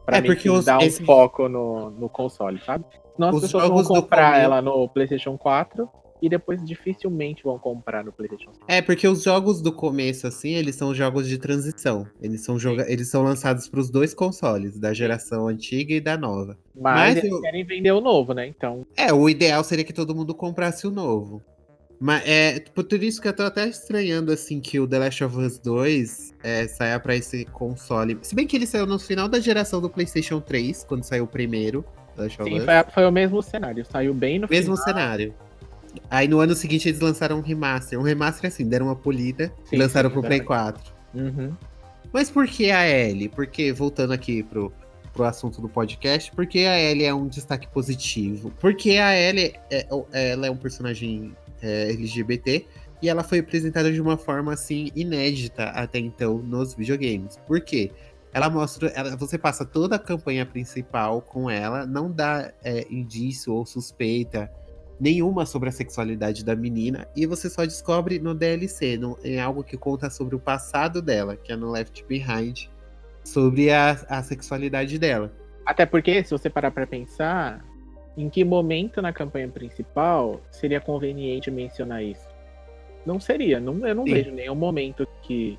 Pra É, meio porque que os- dar um esse- foco no, no console, sabe? As Os pessoas vão comprar ela no PlayStation 4 e depois dificilmente vão comprar no PlayStation 5. É, porque os jogos do começo, assim, eles são jogos de transição. Eles são, joga... eles são lançados para os dois consoles, da geração antiga e da nova. Mas, Mas eles eu- querem vender o novo, né? Então, É, o ideal seria que todo mundo comprasse o novo. Mas é por tudo isso que eu tô até estranhando, assim, que o The Last of Us 2 é, saia pra esse console. Se bem que ele saiu no final da geração do PlayStation 3, quando saiu o primeiro sim, foi, foi o mesmo cenário. Saiu bem no Mesmo final. cenário. Aí no ano seguinte eles lançaram um remaster. Um remaster assim, deram uma polida Sim, e lançaram sim, pro Play exatamente. 4. Uhum. Mas por que a Ellie? Porque, voltando aqui pro, pro assunto do podcast, por que a Ellie é um destaque positivo? Porque a Ellie é, ela é um personagem é, LGBT e ela foi apresentada de uma forma assim inédita até então nos videogames. Por quê? Ela mostra, ela- você passa toda a campanha principal com ela, não dá é, indício ou suspeita nenhuma sobre a sexualidade da menina e você só descobre no DLC, no, em algo que conta sobre o passado dela, que é no Left Behind, sobre a, a sexualidade dela. Até porque, se você parar pra pensar, em que momento na campanha principal seria conveniente mencionar isso? Não seria. Não, eu não Sim. vejo nenhum momento que.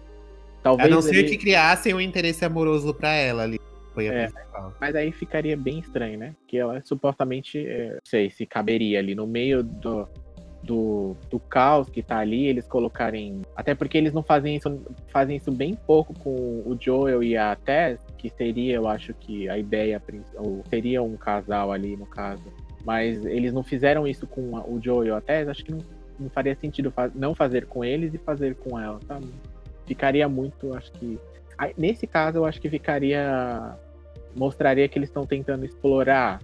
A Talvez. não ser ele- que criassem um interesse amoroso pra ela ali. Foi a É. principal. Mas aí ficaria bem estranho, né? Que ela supostamente, é, não sei se caberia ali no meio do, do, do caos que tá ali, eles colocarem. Até porque eles não fazem isso, fazem isso bem pouco com o Joel e a Tess, que seria, eu acho que a ideia, ou seria um casal ali no caso. Mas eles não fizeram isso com o Joel e a Tess, acho que não, não faria sentido não fazer com eles e fazer com ela, sabe? Ficaria muito, acho que. Nesse caso, eu acho que ficaria. Mostraria que eles estão tentando explorar,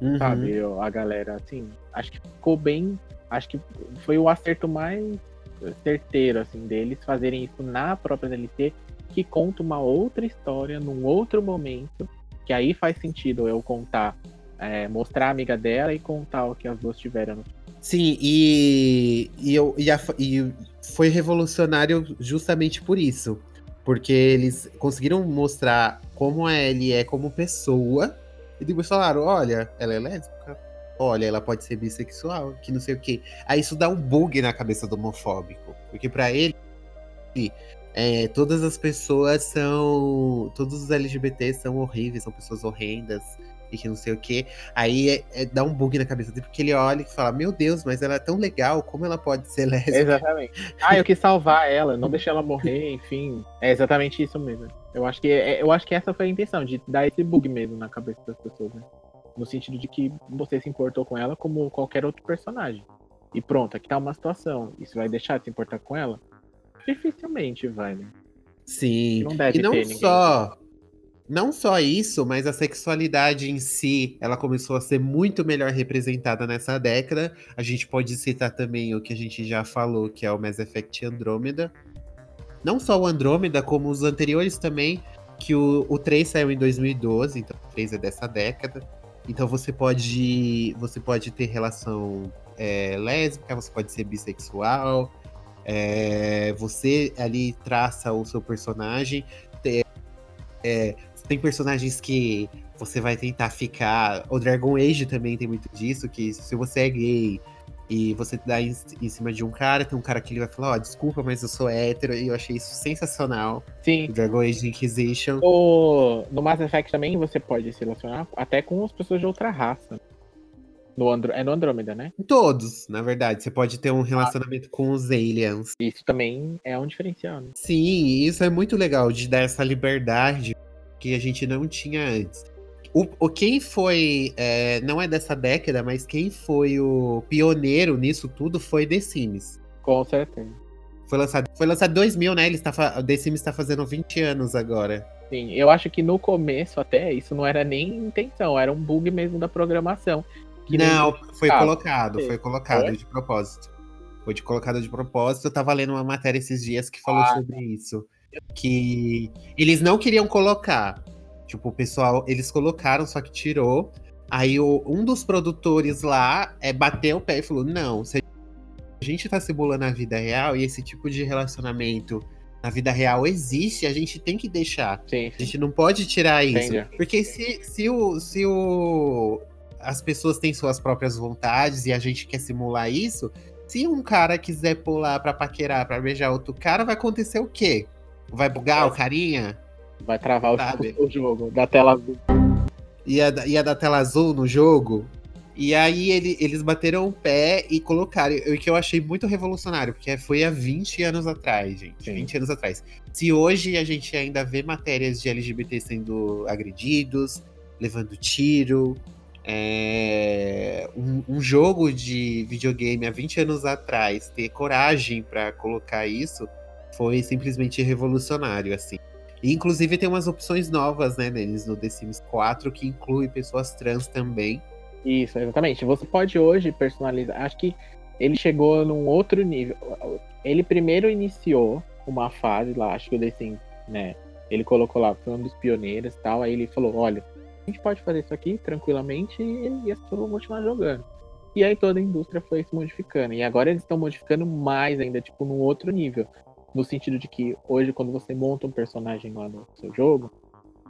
Uhum. sabe, a galera, assim. Acho que ficou bem. Acho que foi o acerto mais certeiro, assim, deles fazerem isso na própria DLC, que conta uma outra história num outro momento, que aí faz sentido eu contar, é, mostrar a amiga dela e contar o que as duas tiveram. Sim, e, e, eu, e, a- e foi revolucionário justamente por isso. Porque eles conseguiram mostrar como a Ellie é como pessoa. E depois falaram: olha, ela é lésbica. Olha, ela pode ser bissexual, que não sei o quê. Aí isso dá um bug na cabeça do homofóbico. Porque pra ele, é, todas as pessoas são. Todos os LGBTs são horríveis, são pessoas horrendas e que não sei o quê. Aí é- é- dá um bug na cabeça dele, porque ele olha e fala: Meu Deus, mas ela é tão legal, como ela pode ser lésbica? Exatamente. Ah, eu quis salvar ela, não deixar ela morrer, enfim. É exatamente isso mesmo. Eu acho que, é- eu acho que essa foi a intenção, de dar esse bug mesmo na cabeça das pessoas, né? No sentido de que você se importou com ela como qualquer outro personagem. E pronto, aqui tá uma situação. Isso vai deixar de se importar com ela? Dificilmente vai, né? Sim. Não deve e não ter ninguém. só. Não só isso, mas a sexualidade em si, ela começou a ser muito melhor representada nessa década. A gente pode citar também o que a gente já falou, que é o Mass Effect Andromeda. Não só o Andromeda, como os anteriores também, que o, o 3 saiu em 2012, então o 3 é dessa década. Então você pode, você pode ter relação é, lésbica, você pode ser bissexual, é, você ali traça o seu personagem. Tem, é, tem personagens que você vai tentar ficar. O Dragon Age também tem muito disso, que se você é gay e você dá em, em cima de um cara, tem um cara que ele vai falar, ó, desculpa, mas eu sou hétero, e eu achei isso sensacional. Sim. Dragon Age Inquisition. O, no Mass Effect também você pode se relacionar até com as pessoas de outra raça. No Andro, é no Andrômeda, né? Todos, na verdade. Você pode ter um relacionamento com os aliens. Isso também é um diferencial, né? Sim, isso é muito legal de dar essa liberdade que a gente não tinha antes. O, o quem foi, é, não é dessa década, mas quem foi o pioneiro nisso tudo foi The Sims. Com certeza. Foi lançado, foi lançado em 2000, né? Ele o The Sims está fazendo 20 anos agora. Sim, eu acho que no começo até isso não era nem intenção, era um bug mesmo da programação. Não, foi Ah, colocado, foi colocado Foi? de propósito. Foi de colocado de propósito. Eu tava lendo uma matéria esses dias que falou Ah. sobre isso. Que eles não queriam colocar. Tipo, o pessoal, eles colocaram, só que tirou. Aí o- um dos produtores lá é, bateu o pé e falou: não, se a gente tá simulando a vida real e esse tipo de relacionamento na vida real existe, a gente tem que deixar. Sim, A gente não pode tirar isso. Entendi. Porque se, se, o, se o, as pessoas têm suas próprias vontades e a gente quer simular isso, se um cara quiser pular pra paquerar, pra beijar outro cara, vai acontecer o quê? Vai bugar o carinha? Vai travar o, jogo da tela azul. Ia, da- ia dar tela azul no jogo? E aí ele- eles bateram o pé e colocaram, o que eu achei muito revolucionário, porque foi há 20 anos atrás, gente. Sim. 20 anos atrás. Se hoje a gente ainda vê matérias de LGBT sendo agredidos, levando tiro, é, um, um jogo de videogame há 20 anos atrás ter coragem pra colocar isso foi simplesmente revolucionário, assim. Inclusive tem umas opções novas, né, neles no The Sims 4 que inclui pessoas trans também. Isso, exatamente. Você pode hoje personalizar. Acho que ele chegou num outro nível. Ele primeiro iniciou uma fase lá, acho que o The Sims, né? Ele colocou lá, foi um dos pioneiros e tal. Aí ele falou: olha, a gente pode fazer isso aqui tranquilamente e as pessoas vão continuar jogando. E aí toda a indústria foi se modificando. E agora eles estão modificando mais ainda, tipo, num outro nível. No sentido de que hoje, quando você monta um personagem lá no seu jogo,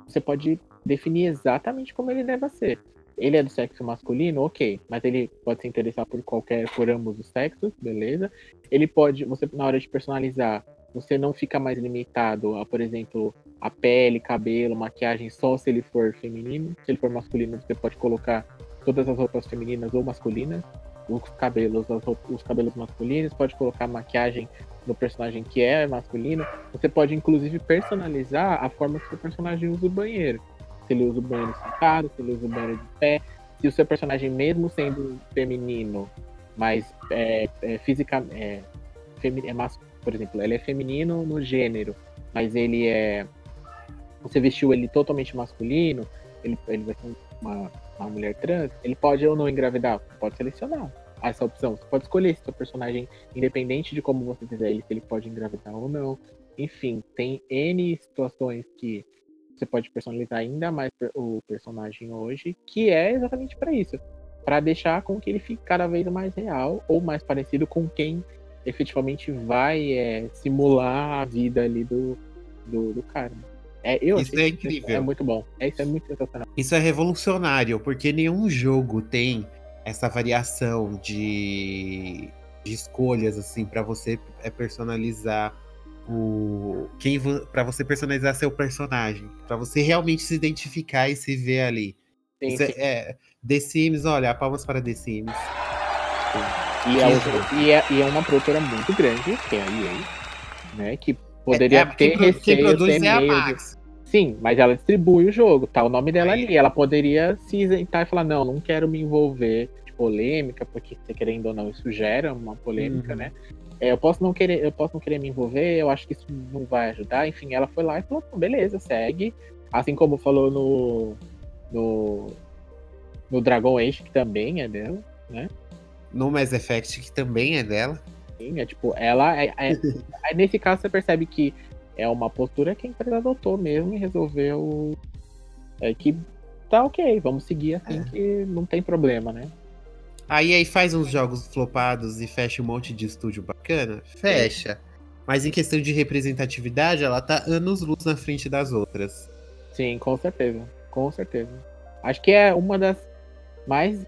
você pode definir exatamente como ele deve ser. Ele é do sexo masculino, ok, mas ele pode se interessar por qualquer, por ambos os sexos, beleza? Ele pode, você na hora de personalizar, você não fica mais limitado a, por exemplo, a pele, cabelo, maquiagem só se ele for feminino. Se ele for masculino, você pode colocar todas as roupas femininas ou masculinas, os cabelos, as roupas- os cabelos masculinos, pode colocar maquiagem no personagem que é masculino. Você pode inclusive personalizar a forma que o personagem usa o banheiro se ele usa o banheiro sentado, se ele usa o banheiro de pé, se o seu personagem, mesmo sendo feminino, mas é, é, fisica, é, é mas, por exemplo, ele é feminino no gênero, mas ele é. Você vestiu ele totalmente masculino, ele, ele vai ser uma, uma mulher trans, ele pode ou não engravidar? Pode selecionar essa opção. Você pode escolher se seu personagem, independente de como você fizer ele, se ele pode engravidar ou não. Enfim, tem N situações que você pode personalizar ainda mais o personagem hoje, que é exatamente para isso. para deixar com que ele fique cada vez mais real ou mais parecido com quem efetivamente vai é, simular a vida ali do, do, do cara. É, eu Isso é incrível. É muito bom. É, isso é muito sensacional. Isso é revolucionário, porque nenhum jogo tem essa variação de, de escolhas assim para você é personalizar o quem para você personalizar seu personagem, para você realmente se identificar e se ver ali. Sim, Isso é- sim. é, The Sims, olha, palmas para The Sims. E, é, Sim. outra- e, é, e é uma produtora muito grande, que é a EA, né? Que poderia É, ter quem, pro- quem receio, produz é a. Max. Sim, mas ela distribui o jogo, tá o nome dela ali. Ela poderia se isentar e falar, não, não quero me envolver de polêmica, porque querendo ou não, isso gera uma polêmica, Uhum. né? É, eu posso não querer, eu posso não querer me envolver, eu acho que isso não vai ajudar. Enfim, ela foi lá e falou, "Não, beleza, segue. Assim como falou no. no. no Dragon Age, que também é dela. No Mass Effect, que também é dela. Sim, é tipo, ela é, é- aí nesse caso você percebe que é uma postura que a empresa adotou mesmo e resolveu é, que tá ok, vamos seguir assim É. que não tem problema, né? Aí aí faz uns jogos flopados e fecha um monte de estúdio bacana? Fecha. Mas em questão de representatividade, ela tá anos luz na frente das outras. Sim, com certeza, com certeza. Acho que é uma das mais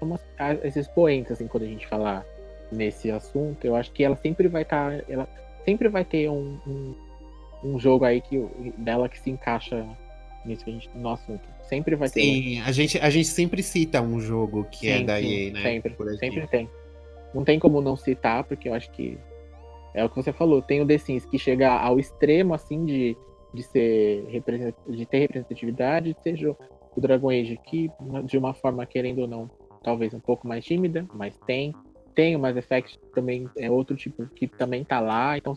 uma, esses expoentes assim quando a gente falar nesse assunto, eu acho que ela sempre vai estar, ela sempre vai ter um, um, um jogo aí que dela que se encaixa nisso que a gente, no assunto. Sempre vai ter. um. Sim, a gente, a gente sempre cita um jogo que é Sim, da sim, EA, né? Sempre, sempre tem. Não tem como não citar, porque eu acho que é o que você falou. Tem o The Sims que chega ao extremo, assim, de, de ser represent- de ter representatividade, seja o Dragon Age, que de uma forma, querendo ou não, talvez um pouco mais tímida, mas tem. Tem o Mass Effect também, é outro tipo que também tá lá. Então,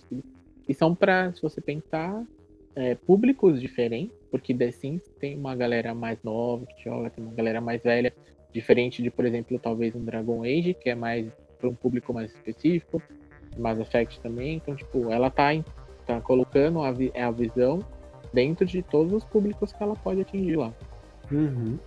e são para, se você pensar, é, públicos diferentes, porque The Sims tem uma galera mais nova que joga, tem uma galera mais velha, diferente de, por exemplo, talvez um Dragon Age, que é mais para um público mais específico, Mass Effect também, então, tipo, ela tá, tá colocando a, vi- a visão dentro de todos os públicos que ela pode atingir lá. Uhum.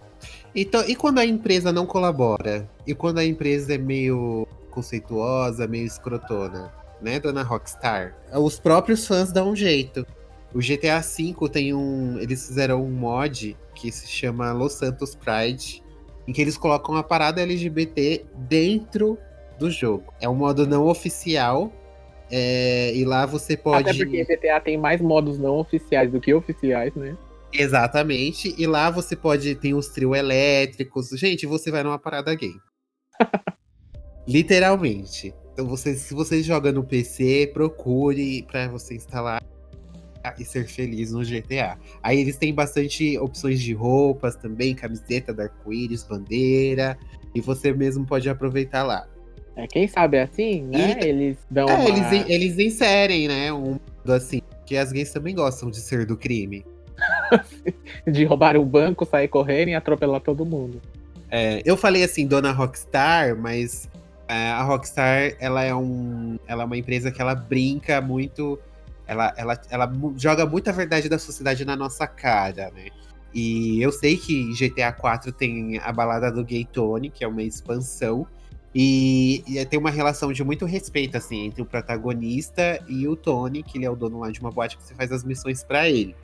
Então, e quando a empresa não colabora? E quando a empresa é meio conceituosa, meio escrotona? Né, dona Rockstar? Os próprios fãs dão um jeito. O GTA V tem um. Eles fizeram um mod que se chama Los Santos Pride, em que eles colocam a parada LGBT dentro do jogo. É um modo não oficial. é, e lá você pode. Até porque GTA tem mais modos não oficiais do que oficiais, né? Exatamente. E lá você pode. Tem os trio elétricos. Gente, você vai numa parada gay. Literalmente. Então, você, se você joga no PC, procure pra você instalar e ser feliz no GTA. Aí eles têm bastante opções de roupas também, camiseta da arco-íris, bandeira. E você mesmo pode aproveitar lá. É, quem sabe assim, né? E- Eles dão É, uma... eles, eles inserem, né? Um mundo assim. Que as gays também gostam de ser do crime. de roubar um banco, sair correndo e atropelar todo mundo. É, eu falei assim, dona Rockstar, mas a Rockstar ela é, um, ela é uma empresa que ela brinca muito, ela, ela, ela joga muita verdade da sociedade na nossa cara, né? E eu sei que GTA 4 tem a balada do Gay Tony, que é uma expansão, e, e tem uma relação de muito respeito assim entre o protagonista e o Tony, que ele é o dono lá de uma boate que você faz as missões pra ele.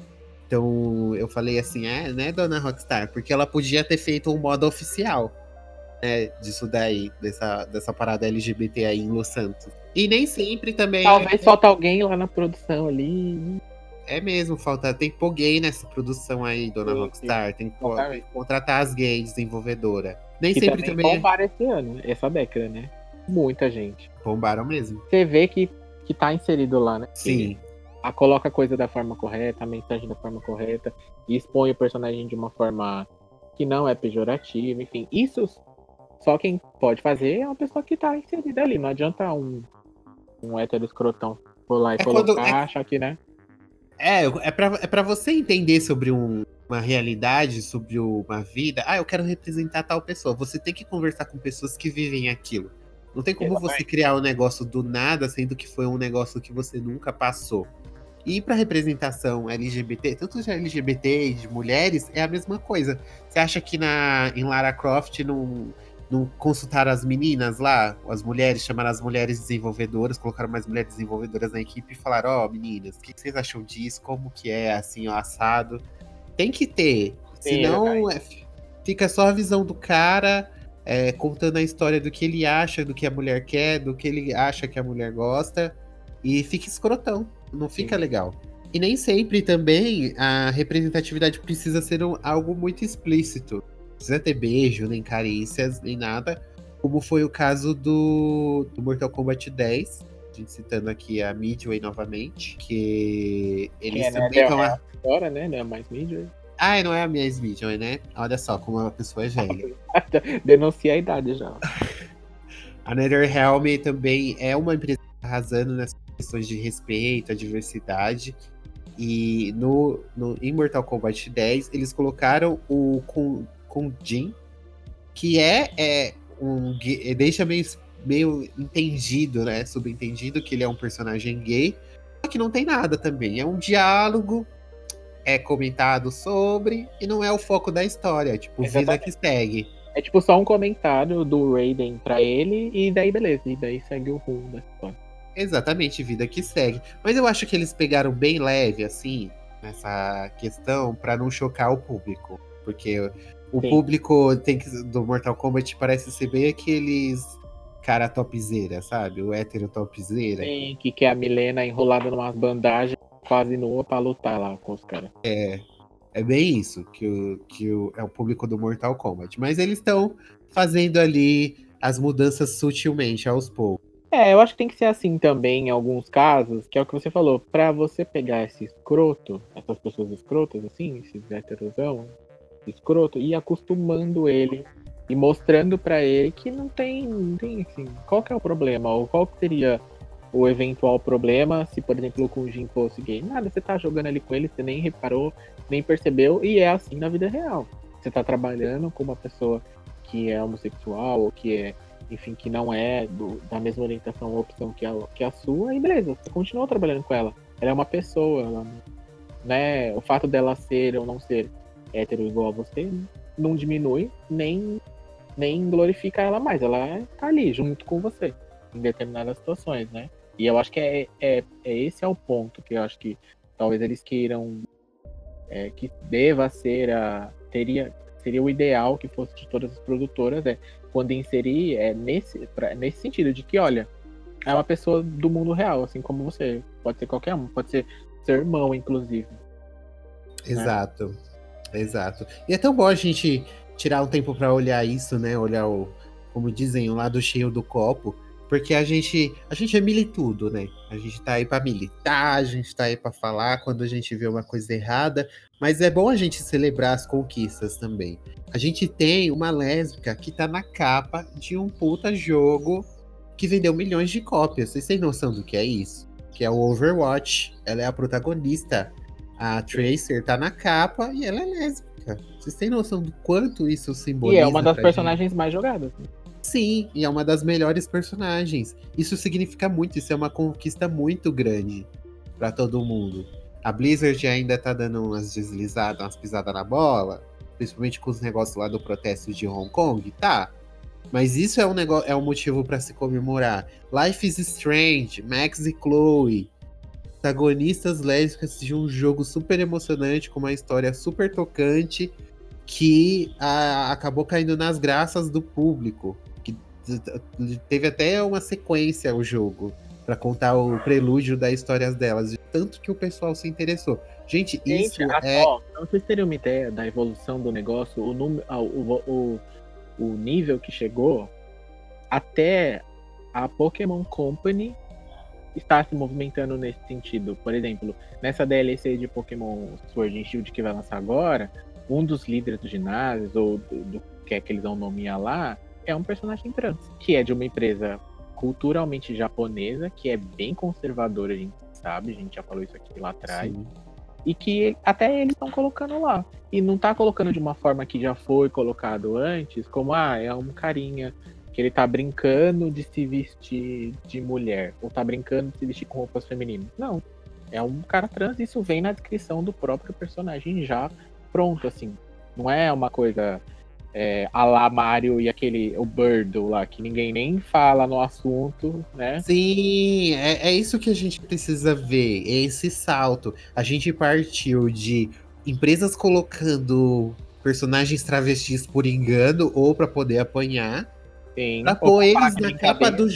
Então eu falei assim, é, né, dona Rockstar? Porque ela podia ter feito um modo oficial, né, disso daí, dessa, dessa parada LGBT aí em Los Santos. E nem sempre também. Talvez é, falta alguém lá na produção ali. é mesmo, falta. Tem que pôr gay nessa produção aí, dona Sim, Rockstar. Tem que, tem que contratar as gays desenvolvedora. Nem Que sempre também também, é- bombaram esse ano, essa década, né? Muita gente. bombaram mesmo. Você vê que, que tá inserido lá, né? Que Sim. A coloca a coisa da forma correta, a mensagem da forma correta, e expõe o personagem de uma forma que não é pejorativa, enfim. Isso só quem pode fazer é uma pessoa que tá inserida ali. Não adianta um, um hétero escrotão for lá e É colocar, quando- é- achar que, né? É, é pra, é pra você entender sobre um- uma realidade, sobre uma vida. Ah, eu quero representar tal pessoa. Você tem que conversar com pessoas que vivem aquilo. Não tem como você criar um negócio do nada, sendo que foi um negócio que você nunca passou. E para representação LGBT, tanto de LGBT e de mulheres, é a mesma coisa. Você acha que na, em Lara Croft não, não consultaram as meninas lá, as mulheres, chamaram as mulheres desenvolvedoras, colocaram mais mulheres desenvolvedoras na equipe e falaram: Ó, meninas, o que, vocês acham disso? Como que é, assim, ó, assado? Tem que ter. Sim, Senão é, fica só a visão do cara é, contando a história do que ele acha, do que a mulher quer, do que ele acha que a mulher gosta. E fica escrotão. Não fica legal. E nem sempre também a representatividade precisa ser um- algo muito explícito. Não precisa ter beijo, nem carícias, nem nada. Como foi o caso do, do Mortal Kombat 10. A gente citando aqui a Midway novamente. Que eles é, né? também estão. Deu Agora, né? Não é mais mídia. Ah, não é a minha Midway, né? Olha só como a pessoa é velha. Denuncia a idade já. A NetherRealm também é uma empresa tá arrasando nessas questões de respeito, a diversidade. E no, no em Mortal Kombat 10, eles colocaram o Kun, Kun Jin, que é, é um gay- deixa meio, meio entendido, né? Subentendido que ele é um personagem gay. Só que não tem nada também. É um diálogo, é comentado sobre, e não é o foco da história. É tipo, vida Exatamente. que segue. É tipo só um comentário do Raiden pra ele e daí beleza. E daí segue o rumo da história. Exatamente, vida que segue. Mas eu acho que eles pegaram bem leve, assim, nessa questão, pra não chocar o público. Porque o Sim. público tem que, do Mortal Kombat parece ser bem aqueles cara topzera, sabe? O hétero topzera. Tem que quer a Milena enrolada numas bandagens quase nua pra lutar lá com os caras. É, é bem isso que, o, que o, é o público do Mortal Kombat. Mas eles estão fazendo ali as mudanças sutilmente, aos poucos. É, eu acho que tem que ser assim também em alguns casos, que é o que você falou, pra você pegar esse escroto, essas pessoas escrotas, assim, esses heterosão, escroto, e acostumando ele e mostrando pra ele que não tem, não tem assim, qual que é o problema, ou qual que seria o eventual problema se, por exemplo, o Kunjin fosse gay. Nada, você tá jogando ali com ele, você nem reparou, nem percebeu, e é assim na vida real. Você tá trabalhando com uma pessoa que é homossexual, ou que é enfim, que não é do- da mesma orientação ou opção que a, que a sua, e beleza, você continua trabalhando com ela. Ela é uma pessoa, ela, né? O fato dela ser ou não ser hétero igual a você não diminui, nem, nem glorifica ela mais. Ela tá ali junto com você em determinadas situações, né? E eu acho que é, é, é esse é o ponto que eu acho que talvez eles queiram é, que deva ser a teria seria o ideal que fosse de todas as produtoras é quando inserir é nesse pra- nesse sentido de que olha é uma pessoa do mundo real assim como você pode ser qualquer um pode ser seu irmão inclusive Exato. Exato. E é tão bom a gente tirar um tempo pra olhar isso, né? Olhar o, como dizem, o lado cheio do copo, porque a gente, a gente é militudo, né? A gente tá aí pra militar, a gente tá aí pra falar quando a gente vê uma coisa errada, mas é bom a gente celebrar as conquistas também. A gente tem uma lésbica que tá na capa de um puta jogo que vendeu milhões de cópias. Vocês têm noção do que é isso? Que é o Overwatch. Ela é a protagonista. A Tracer tá na capa e ela é lésbica. Vocês têm noção do quanto isso e simboliza? é uma das personagens mais jogadas gente? Sim, e é uma das melhores personagens. Isso significa muito, isso é uma conquista muito grande pra todo mundo. A Blizzard ainda tá dando umas deslizadas, umas pisadas na bola, principalmente com os negócios lá do protesto de Hong Kong, tá? Mas isso é um negócio, é um motivo pra se comemorar. Life is Strange, Max e Chloe, protagonistas lésbicas de um jogo super emocionante, com uma história super tocante, que ah, acabou caindo nas graças do público. Que teve até uma sequência o jogo para contar o prelúdio das histórias delas, de tanto que o pessoal se interessou. Gente, isso Gente, a- é ó, pra vocês terem uma ideia da evolução do negócio, o, número, ah, o, o, o nível que chegou, até a Pokémon Company está se movimentando nesse sentido. Por exemplo, nessa DLC de Pokémon Sword and Shield que vai lançar agora, um dos líderes do ginásio, ou do, do que é que eles vão nomear lá, é um personagem trans, que é de uma empresa culturalmente japonesa, que é bem conservadora, a gente sabe, a gente já falou isso aqui lá atrás sim, e que até eles estão colocando lá. E não tá colocando de uma forma que já foi colocado antes, como, ah, é um carinha que ele tá brincando de se vestir de mulher, ou tá brincando de se vestir com roupas femininas. Não. É um cara trans, isso vem na descrição do próprio personagem já pronto, assim. Não é uma coisa é, a lá Mario e aquele, o Birdo lá, que ninguém nem fala no assunto, né? Sim, é, é isso que a gente precisa ver, é esse salto. A gente partiu de empresas colocando personagens travestis por engano ou para poder apanhar, Sim. pra pôr eles na capa do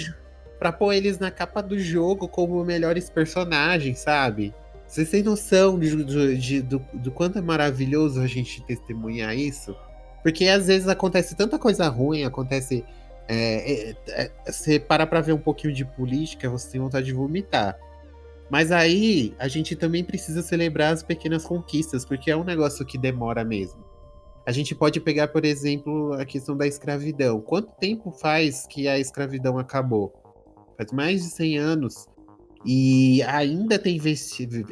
para pôr eles na capa do jogo como melhores personagens, sabe? Vocês têm noção de, de, de, do, do quanto é maravilhoso a gente testemunhar isso? Porque às vezes acontece tanta coisa ruim, acontece. É, é, é, você para pra ver um pouquinho de política, você tem vontade de vomitar. Mas aí a gente também precisa celebrar as pequenas conquistas, porque é um negócio que demora mesmo. A gente pode pegar, por exemplo, a questão da escravidão. Quanto tempo faz que a escravidão acabou? Faz mais de 100 anos. E ainda tem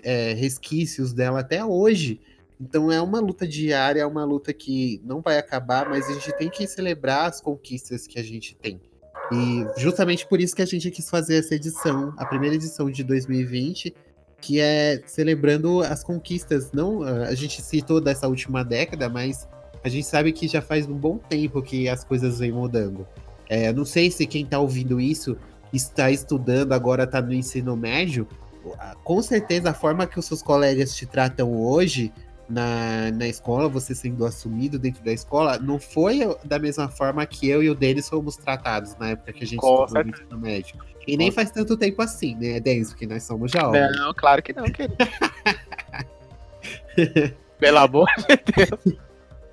é, resquícios dela até hoje. Então é uma luta diária, é uma luta que não vai acabar, mas a gente tem que celebrar as conquistas que a gente tem. E justamente por isso que a gente quis fazer essa edição, a primeira edição de 2020, que é celebrando as conquistas. Não, a gente citou dessa última década, mas a gente sabe que já faz um bom tempo que as coisas vêm mudando. É, não sei se quem está ouvindo isso está estudando agora, está no ensino médio. Com certeza a forma que os seus colegas te tratam hoje na, na escola, você sendo assumido dentro da escola, não foi da mesma forma que eu e o Denis fomos tratados na época que a gente Com estudou no ensino médio. E nem faz tanto tempo assim, né, Denis? Porque nós somos jovens. Não, claro que não, querido. Pelo amor de Deus.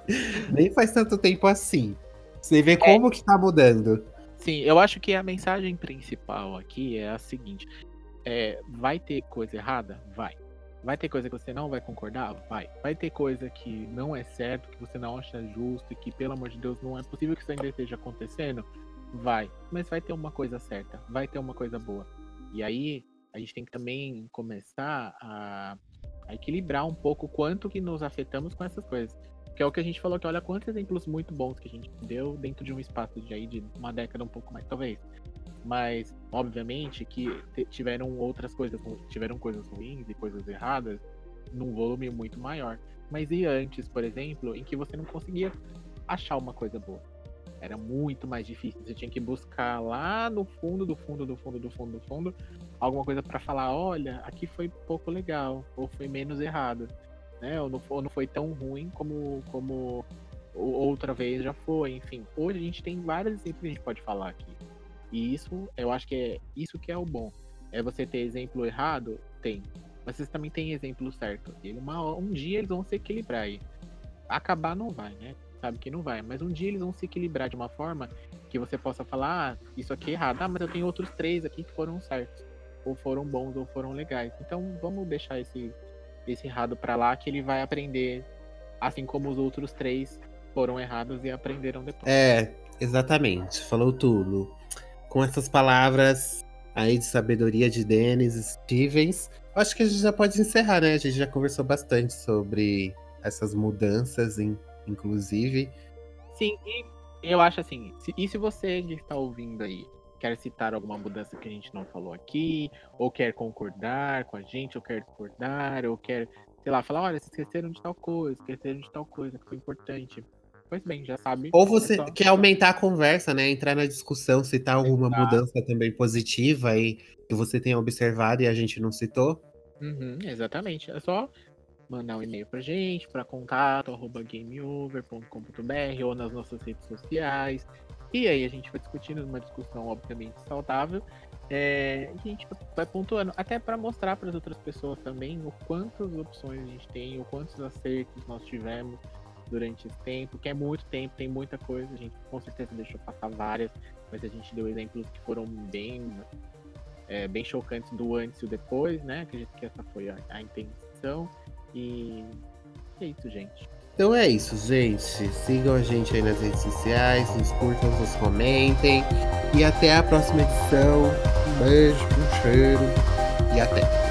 Nem faz tanto tempo assim. Você vê como que tá mudando. Sim, eu acho que a mensagem principal aqui é a seguinte: é, vai ter coisa errada? Vai. Vai ter coisa que você não vai concordar? Vai. Vai ter coisa que não é certo, que você não acha justo e que, pelo amor de Deus, não é possível que isso ainda esteja acontecendo? Vai. Mas vai ter uma coisa certa, vai ter uma coisa boa. E aí, a gente tem que também começar a, a equilibrar um pouco o quanto que nos afetamos com essas coisas. Que é o que a gente falou que olha quantos exemplos muito bons que a gente deu dentro de um espaço de aí de uma década um pouco mais, talvez. Mas, obviamente, que tiveram outras coisas, tiveram coisas ruins e coisas erradas num volume muito maior. Mas e antes, por exemplo, em que você não conseguia achar uma coisa boa? Era muito mais difícil. Você tinha que buscar lá no fundo, do fundo, do fundo, do fundo, do fundo, alguma coisa para falar: olha, aqui foi pouco legal, ou foi menos errado, né? Ou não, ou não foi tão ruim como, como outra vez já foi. Enfim, hoje a gente tem vários exemplos que a gente pode falar aqui. E isso, eu acho que é isso que é o bom. É você ter exemplo errado? Tem. Mas vocês também têm exemplo certo. Uma, um dia eles vão se equilibrar aí. Acabar não vai, né? Sabe que não vai. Mas um dia eles vão se equilibrar de uma forma que você possa falar, ah, isso aqui é errado. Ah, mas eu tenho outros três aqui que foram certos. Ou foram bons, ou foram legais. Então vamos deixar esse, esse errado para lá que ele vai aprender. Assim como os outros três foram errados e aprenderam depois. É, exatamente. Falou tudo com essas palavras aí de sabedoria de Dennis Stevens, acho que a gente já pode encerrar, né? A gente já conversou bastante sobre essas mudanças, inclusive. Sim, e eu acho assim, se, e se você que está ouvindo aí quer citar alguma mudança que a gente não falou aqui, ou quer concordar com a gente, ou quer discordar, ou quer, sei lá, falar, olha, vocês esqueceram de tal coisa, esqueceram de tal coisa que foi importante. Pois bem, já sabe. Ou você só... quer aumentar a conversa, né? Entrar na discussão, citar alguma Exato. mudança também positiva aí que você tenha observado e a gente não citou. Uhum, exatamente. É só mandar um e-mail pra gente, para contato, gameover.com.br ou nas nossas redes sociais. E aí a gente vai discutindo uma discussão, obviamente, saudável. É, a gente vai pontuando, até para mostrar para as outras pessoas também o quantas opções a gente tem, o quantos acertos nós tivemos durante esse tempo, que é muito tempo, tem muita coisa, a gente com certeza deixou passar várias, mas a gente deu exemplos que foram bem, é, bem chocantes do antes e o depois, né? Acredito que essa foi a, a intenção. E é isso, gente. Então é isso, gente. Sigam a gente aí nas redes sociais, nos curtam, nos comentem. E até a próxima edição. Um beijo, um cheiro e até.